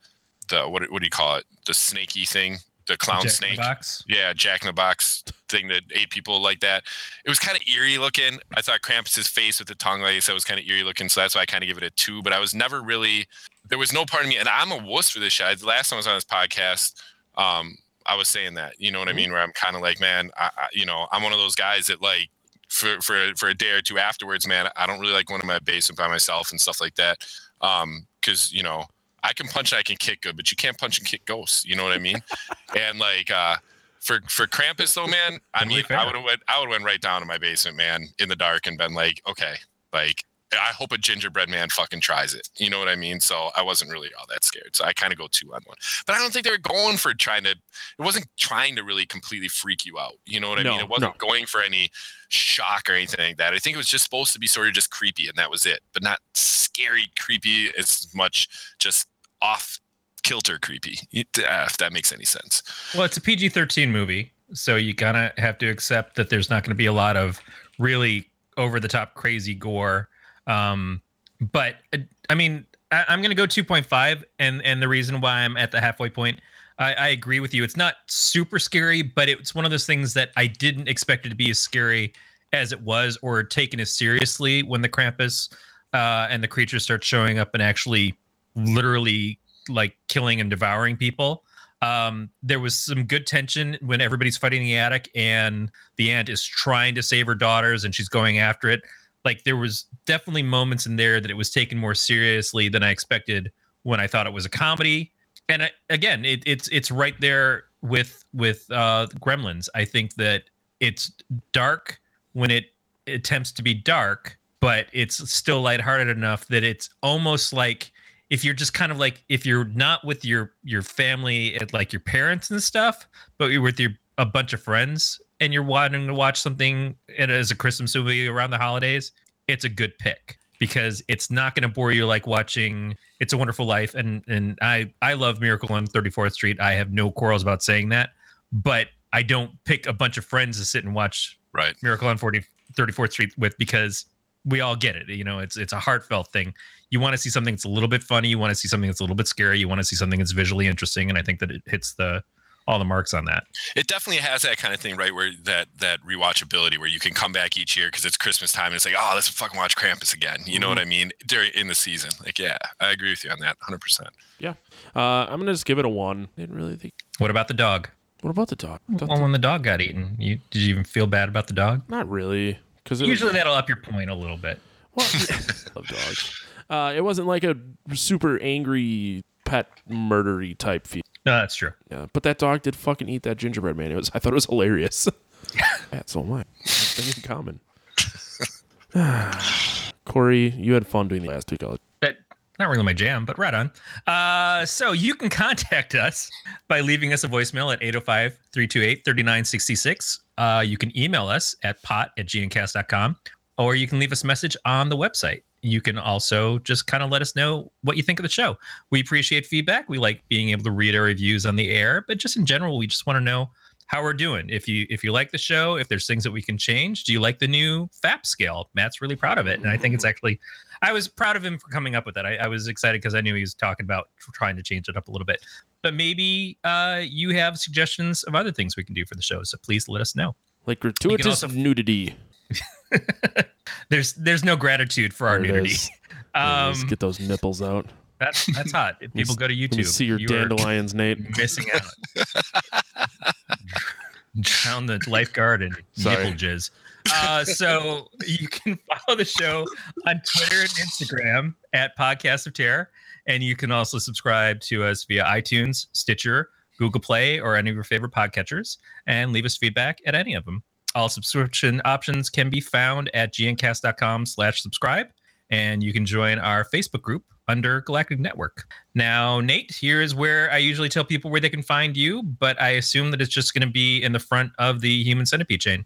the what what do you call it? The snaky thing, the clown Jack in the snake. Box. Yeah, Jack in the Box thing that ate people like that. It was kind of eerie looking. I thought Krampus's face with the tongue, like I said, was kind of eerie looking. So that's why I kind of give it a two. But I was never really. There was no part of me, and I'm a wuss for this shit. The last time I was on this podcast, um, I was saying that. You know what I mean? Where I'm kind of like, man, I, I, you know, I'm one of those guys that like. For, for for a day or two afterwards, man, I don't really like going to my basement by myself and stuff like that. Um, because you know, I can punch and I can kick good, but you can't punch and kick ghosts. You know what I mean? and like uh for for Krampus though, man, I mean. I would have went I would have went right down to my basement, man, in the dark and been like, okay, like I hope a gingerbread man fucking tries it. You know what I mean? So I wasn't really all that scared. So I kind of go two on one. But I don't think they were going for trying to it wasn't trying to really completely freak you out. You know what I No, mean? It wasn't going for any shock or anything like that. I think it was just supposed to be sort of just creepy and that was it. But not scary creepy as much just off kilter creepy. If that makes any sense. Well, it's a PG 13 movie. So you kind of have to accept that there's not going to be a lot of really over the top crazy gore. Um, but uh, I mean, I, I'm going to go 2.5. And, and the reason why I'm at the halfway point, I, I agree with you. It's not super scary, but it's one of those things that I didn't expect it to be as scary as it was or taken as seriously when the Krampus uh, and the creatures start showing up and actually literally like killing and devouring people. Um, there was some good tension when everybody's fighting in the attic and the aunt is trying to save her daughters and she's going after it. Like there was definitely moments in there that it was taken more seriously than I expected when I thought it was a comedy. And I, again, it, it's it's right there with with uh, Gremlins. I think that it's dark when it attempts to be dark, but it's still lighthearted enough that it's almost like if you're just kind of like if you're not with your your family at like your parents and stuff, but you're with your a bunch of friends and you're wanting to watch something as a Christmas movie around the holidays, it's a good pick because it's not going to bore you like watching It's a Wonderful Life and and I I love Miracle on 34th Street. I have no quarrels about saying that, but I don't pick a bunch of friends to sit and watch Right. Miracle on 40, 34th Street with because we all get it. You know, it's it's a heartfelt thing. You want to see something that's a little bit funny. You want to see something that's a little bit scary. You want to see something that's visually interesting, and I think that it hits the all the marks on that. It definitely has that kind of thing, right? Where that that rewatchability, where you can come back each year because it's Christmas time and it's like, oh, let's fucking watch Krampus again. You know what I mean? During in the season, like, yeah, I agree with you on that, hundred percent. Yeah. Uh, I'm gonna just give it a one. Didn't really think. What about the dog? What about the dog? Thought Well, when the dog got eaten, you did you even feel bad about the dog? Not really, because Usually that'll up your point a little bit. Well, love dogs. Uh, it wasn't like a super angry pet murdery type feel. No, that's true. Yeah, but that dog did fucking eat that gingerbread man. It was I thought it was hilarious. yeah, so am I. Thing in common. Corey, you had fun doing the last two But not really my jam, but right on. Uh, so you can contact us by leaving us a voicemail at 805 328 3966. Uh, You can email us at pot at gncast.com, or you can leave us a message on the website. You can also just kind of let us know what you think of the show. We appreciate feedback. We like being able to read our reviews on the air, but just in general, we just want to know how we're doing. If you if you like the show, if there's things that we can change, do you like the new FAP scale? Matt's really proud of it, and I think it's actually. I was proud of him for coming up with that. I, I was excited because I knew he was talking about trying to change it up a little bit. But maybe uh, you have suggestions of other things we can do for the show, so please let us know. Like gratuitous also- nudity. there's there's no gratitude for our There it nudity. is. There it is. Um, Get those nipples out. that's that's hot. If people go to YouTube, see your you dandelions, Nate. missing out. Drown the lifeguard in Sorry. nipple jizz. Uh, so you can follow the show on Twitter and Instagram at Podcast of Terror, and you can also subscribe to us via iTunes, Stitcher, Google Play, or any of your favorite podcatchers, and leave us feedback at any of them. All subscription options can be found at gncast.com slash subscribe, and you can join our Facebook group under Galactic Netcast. Now, Nate, here is where I usually tell people where they can find you, but I assume that it's just going to be in the front of the Human Centipede chain.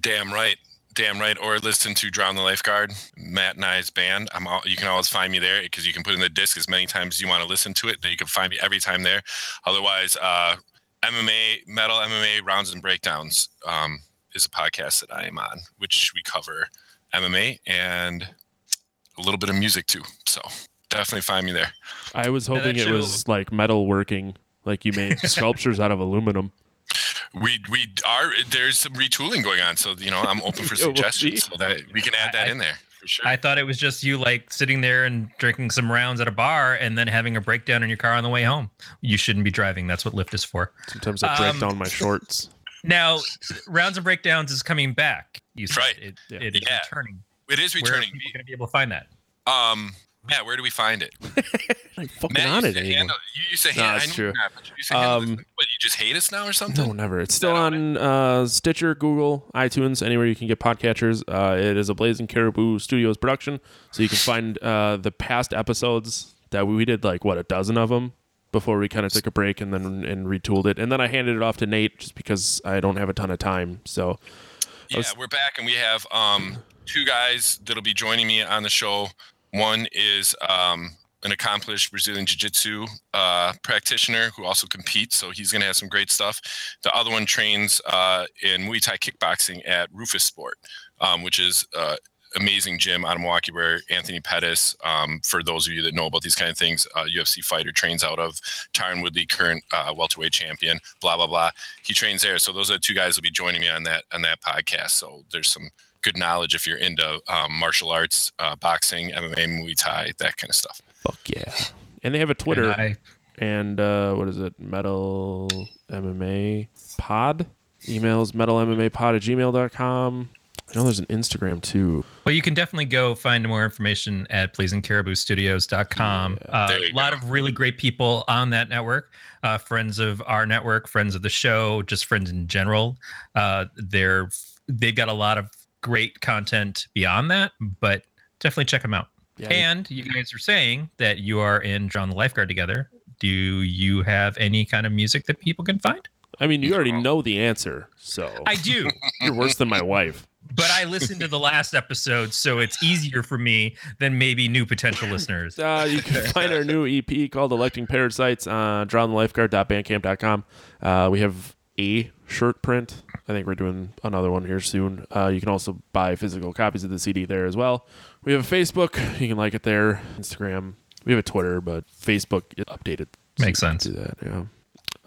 Damn right. Damn right. Or listen to Drown the Lifeguard, Matt and I's band. I'm all, you can always find me there because you can put in the disc as many times as you want to listen to it. You can find me every time there. Otherwise, uh, MMA, metal MMA rounds and breakdowns um, is a podcast that I am on, which we cover MMA and a little bit of music too. So definitely find me there. I was hoping it show- was like metal working, like you made sculptures out of aluminum. We we are there's some retooling going on, so you know I'm open for Yeah, we'll suggestions so that we can add that I- in there for sure. I thought it was just you like sitting there and drinking some rounds at a bar and then having a breakdown in your car on the way home. You shouldn't be driving. That's what Lyft is for. Sometimes I break Um, down my shorts. Now, rounds and breakdowns is coming back. You said Right. it, Yeah. it is Yeah. returning. it is returning. Where are going to be able to find that? Um, Matt, where do we find it? I'm fucking Matt on it anymore. you used to No, handle. it's true. you're but you used to handle this. Um, What you just hate us now or something? No, never. It's still that on on uh, Stitcher, Google, iTunes, anywhere you can get podcatchers. Uh, it is a Blazing Caribou Studios production, so you can find uh, the past episodes that we, we did, like what a dozen of them before we kind of took a break and then and retooled it, and then I handed it off to Nate just because I don't have a ton of time. So Yeah, was- we're back and we have um two guys that'll be joining me on the show. One is um an accomplished Brazilian Jiu-Jitsu uh, practitioner who also competes, so he's going to have some great stuff. The other one trains uh, in Muay Thai kickboxing at Roufusport, um, which is uh, amazing gym out of Milwaukee where Anthony Pettis, um, for those of you that know about these kind of things, uh, UFC fighter trains out of Tyron Woodley, current uh, welterweight champion, blah blah blah. He trains there, so those are the two guys will be joining me on that on that podcast. So there's some good knowledge if you're into um, martial arts, uh, boxing, MMA, Muay Thai, that kind of stuff. fuck yeah, and they have a Twitter And I, and uh, what is it? Metal MMA Pod. Emails metalmmapod at gmail.com. I know there's an Instagram too. well, you can definitely go find more information at blazingcariboustudios.com. Uh, There a lot go. of really great people on that network. Uh, friends of our network, friends of the show, just friends in general. Uh, they're they've got a lot of great content beyond that, but definitely check them out. Yeah, And you guys are saying that you are in Drown the Lifeguard together. Do you have any kind of music that people can find? I mean, you already know the answer, so I do, you're worse than my wife. but I listened to the last episode, so it's easier for me than maybe new potential listeners. Uh, you can find our new EP called Electing Parasites on drownlifeguard.bandcamp.com. Uh, we have a shirt print. I think we're doing another one here soon. Uh, you can also buy physical copies of the CD there as well. We have a Facebook. You can like it there. Instagram. We have a Twitter, but Facebook is updated. so Makes sense. Do that, yeah.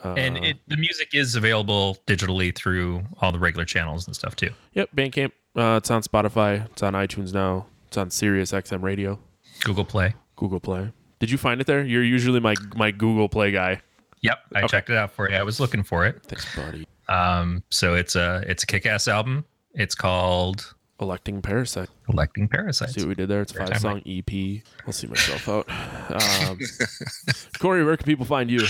Uh, and it, the music is available digitally through all the regular channels and stuff too. Yep, Bandcamp. Uh, it's on Spotify. It's on iTunes now. It's on Sirius XM Radio, Google Play. Google Play. Did you find it there? You're usually my my Google Play guy. Yep, I Okay. checked it out for you. I was looking for it. Thanks, buddy. Um, so it's a it's a kick-ass album. It's called Electing Parasite. Electing Parasite. See what we did there? It's a five song EP. I'll see myself out. Um, Corey, where can people find you?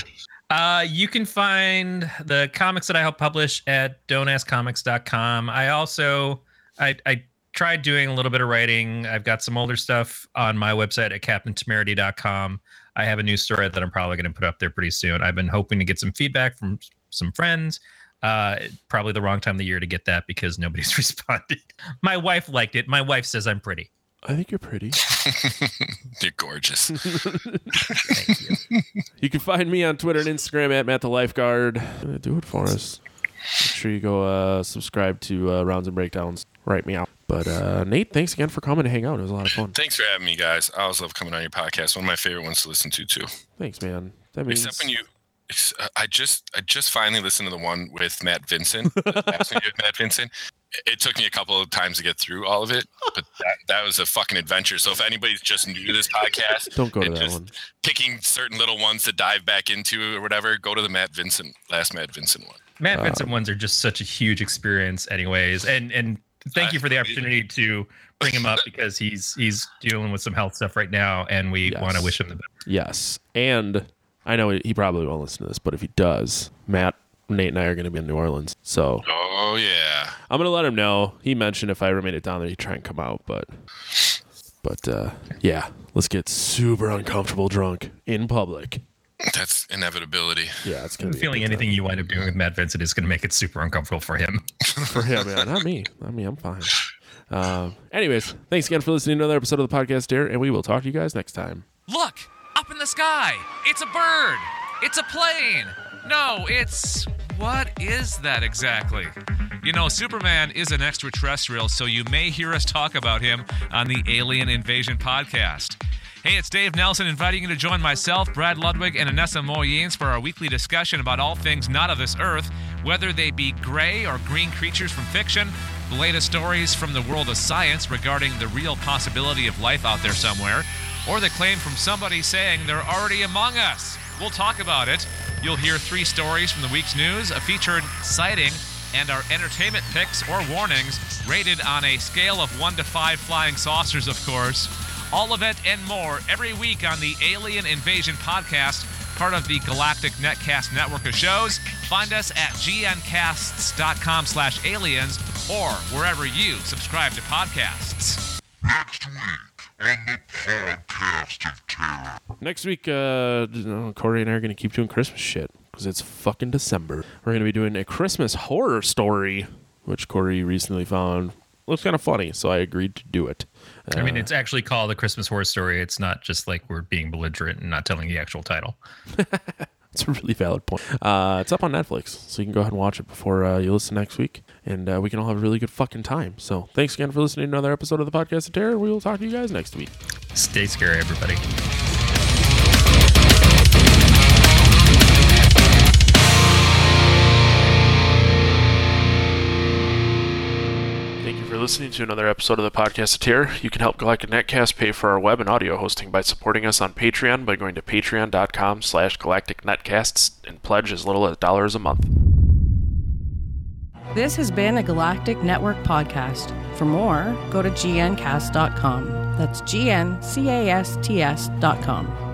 Uh, you can find the comics that I help publish at don'taskcomics.com. I also I I tried doing a little bit of writing. I've got some older stuff on my website at captaintemerity.com. I have a new story that I'm probably going to put up there pretty soon. I've been hoping to get some feedback from some friends. Uh, probably the wrong time of the year to get that because nobody's responded. My wife liked it. My wife says I'm pretty. I think you're pretty. You're gorgeous. Thank you. You can find me on Twitter and Instagram at Matt the Lifeguard. Do it for us. Make sure you go uh, subscribe to uh, Rounds and Breakdowns. Write me out. But uh, Nate, thanks again for coming to hang out. It was a lot of fun. Thanks for having me, guys. I always love coming on your podcast. One of my favorite ones to listen to too. Thanks, man. That means Except when you, uh, I just, I just finally listened to the one with Matt Vincent. the last one with Matt Vincent. It took me a couple of times to get through all of it, but that, that was a fucking adventure. So if anybody's just new to this podcast, don't go to that just one. picking certain little ones to dive back into or whatever, go to the Matt Vincent, last Matt Vincent one. Matt Um, Vincent ones are just such a huge experience, anyways. And and thank you for the opportunity to bring him up because he's he's dealing with some health stuff right now, and we Yes. want to wish him the best. Yes. And I know he probably won't listen to this, but if he does, Matt, Nate, and I are going to be in New Orleans. So Oh yeah, I'm going to let him know. He mentioned if I ever made it down there, he'd try and come out. But, but uh, yeah, let's get super uncomfortable drunk in public. That's inevitability. Yeah, it's going I'm be feeling good time. anything you wind up doing with Matt Vincent is going to make it super uncomfortable for him. for him, man. Not me. Not me. I'm fine. Um, anyways, thanks again for listening to another episode of the podcast here, and we will talk to you guys next time. Look, up in the sky. It's a bird. It's a plane. No, it's. What is that exactly? You know, Superman is an extraterrestrial, so you may hear us talk about him on the Alien Invasion podcast. Hey, it's Dave Nelson inviting you to join myself, Brad Ludwig, and Anessa Moyens for our weekly discussion about all things not of this earth, whether they be gray or green creatures from fiction, the latest stories from the world of science regarding the real possibility of life out there somewhere, or the claim from somebody saying they're already among us. We'll talk about it. You'll hear three stories from the week's news, a featured sighting, and our entertainment picks or warnings, rated on a scale of 1 to 5 flying saucers, of course. All of it and more every week on the Alien Invasion podcast, part of the Galactic Netcast network of shows. Find us at gncasts.com slash aliens or wherever you subscribe to podcasts. Next week on the podcast of terror. Next week, uh, Corey and I are going to keep doing Christmas shit because it's fucking December. We're going to be doing a Christmas horror story, which Corey recently found looks kind of funny, so I agreed to do it. I mean, Uh, it's actually called a Christmas horror story. It's not just like we're being belligerent and not telling the actual title. It's a really valid point. Uh, it's up on Netflix, so you can go ahead and watch it before uh, you listen next week, and uh, we can all have a really good fucking time. So thanks again for listening to another episode of the Podcast of Terror. We will talk to you guys next week. Stay scary, everybody. Listening to another episode of the Podcast Terror. You can help Galactic Netcast pay for our web and audio hosting by supporting us on Patreon by going to patreon.com slash galacticnetcasts and pledge as little as dollars a month. This has been a Galactic Netcast podcast. For more, go to gncast.com. That's G N C A S T S.com.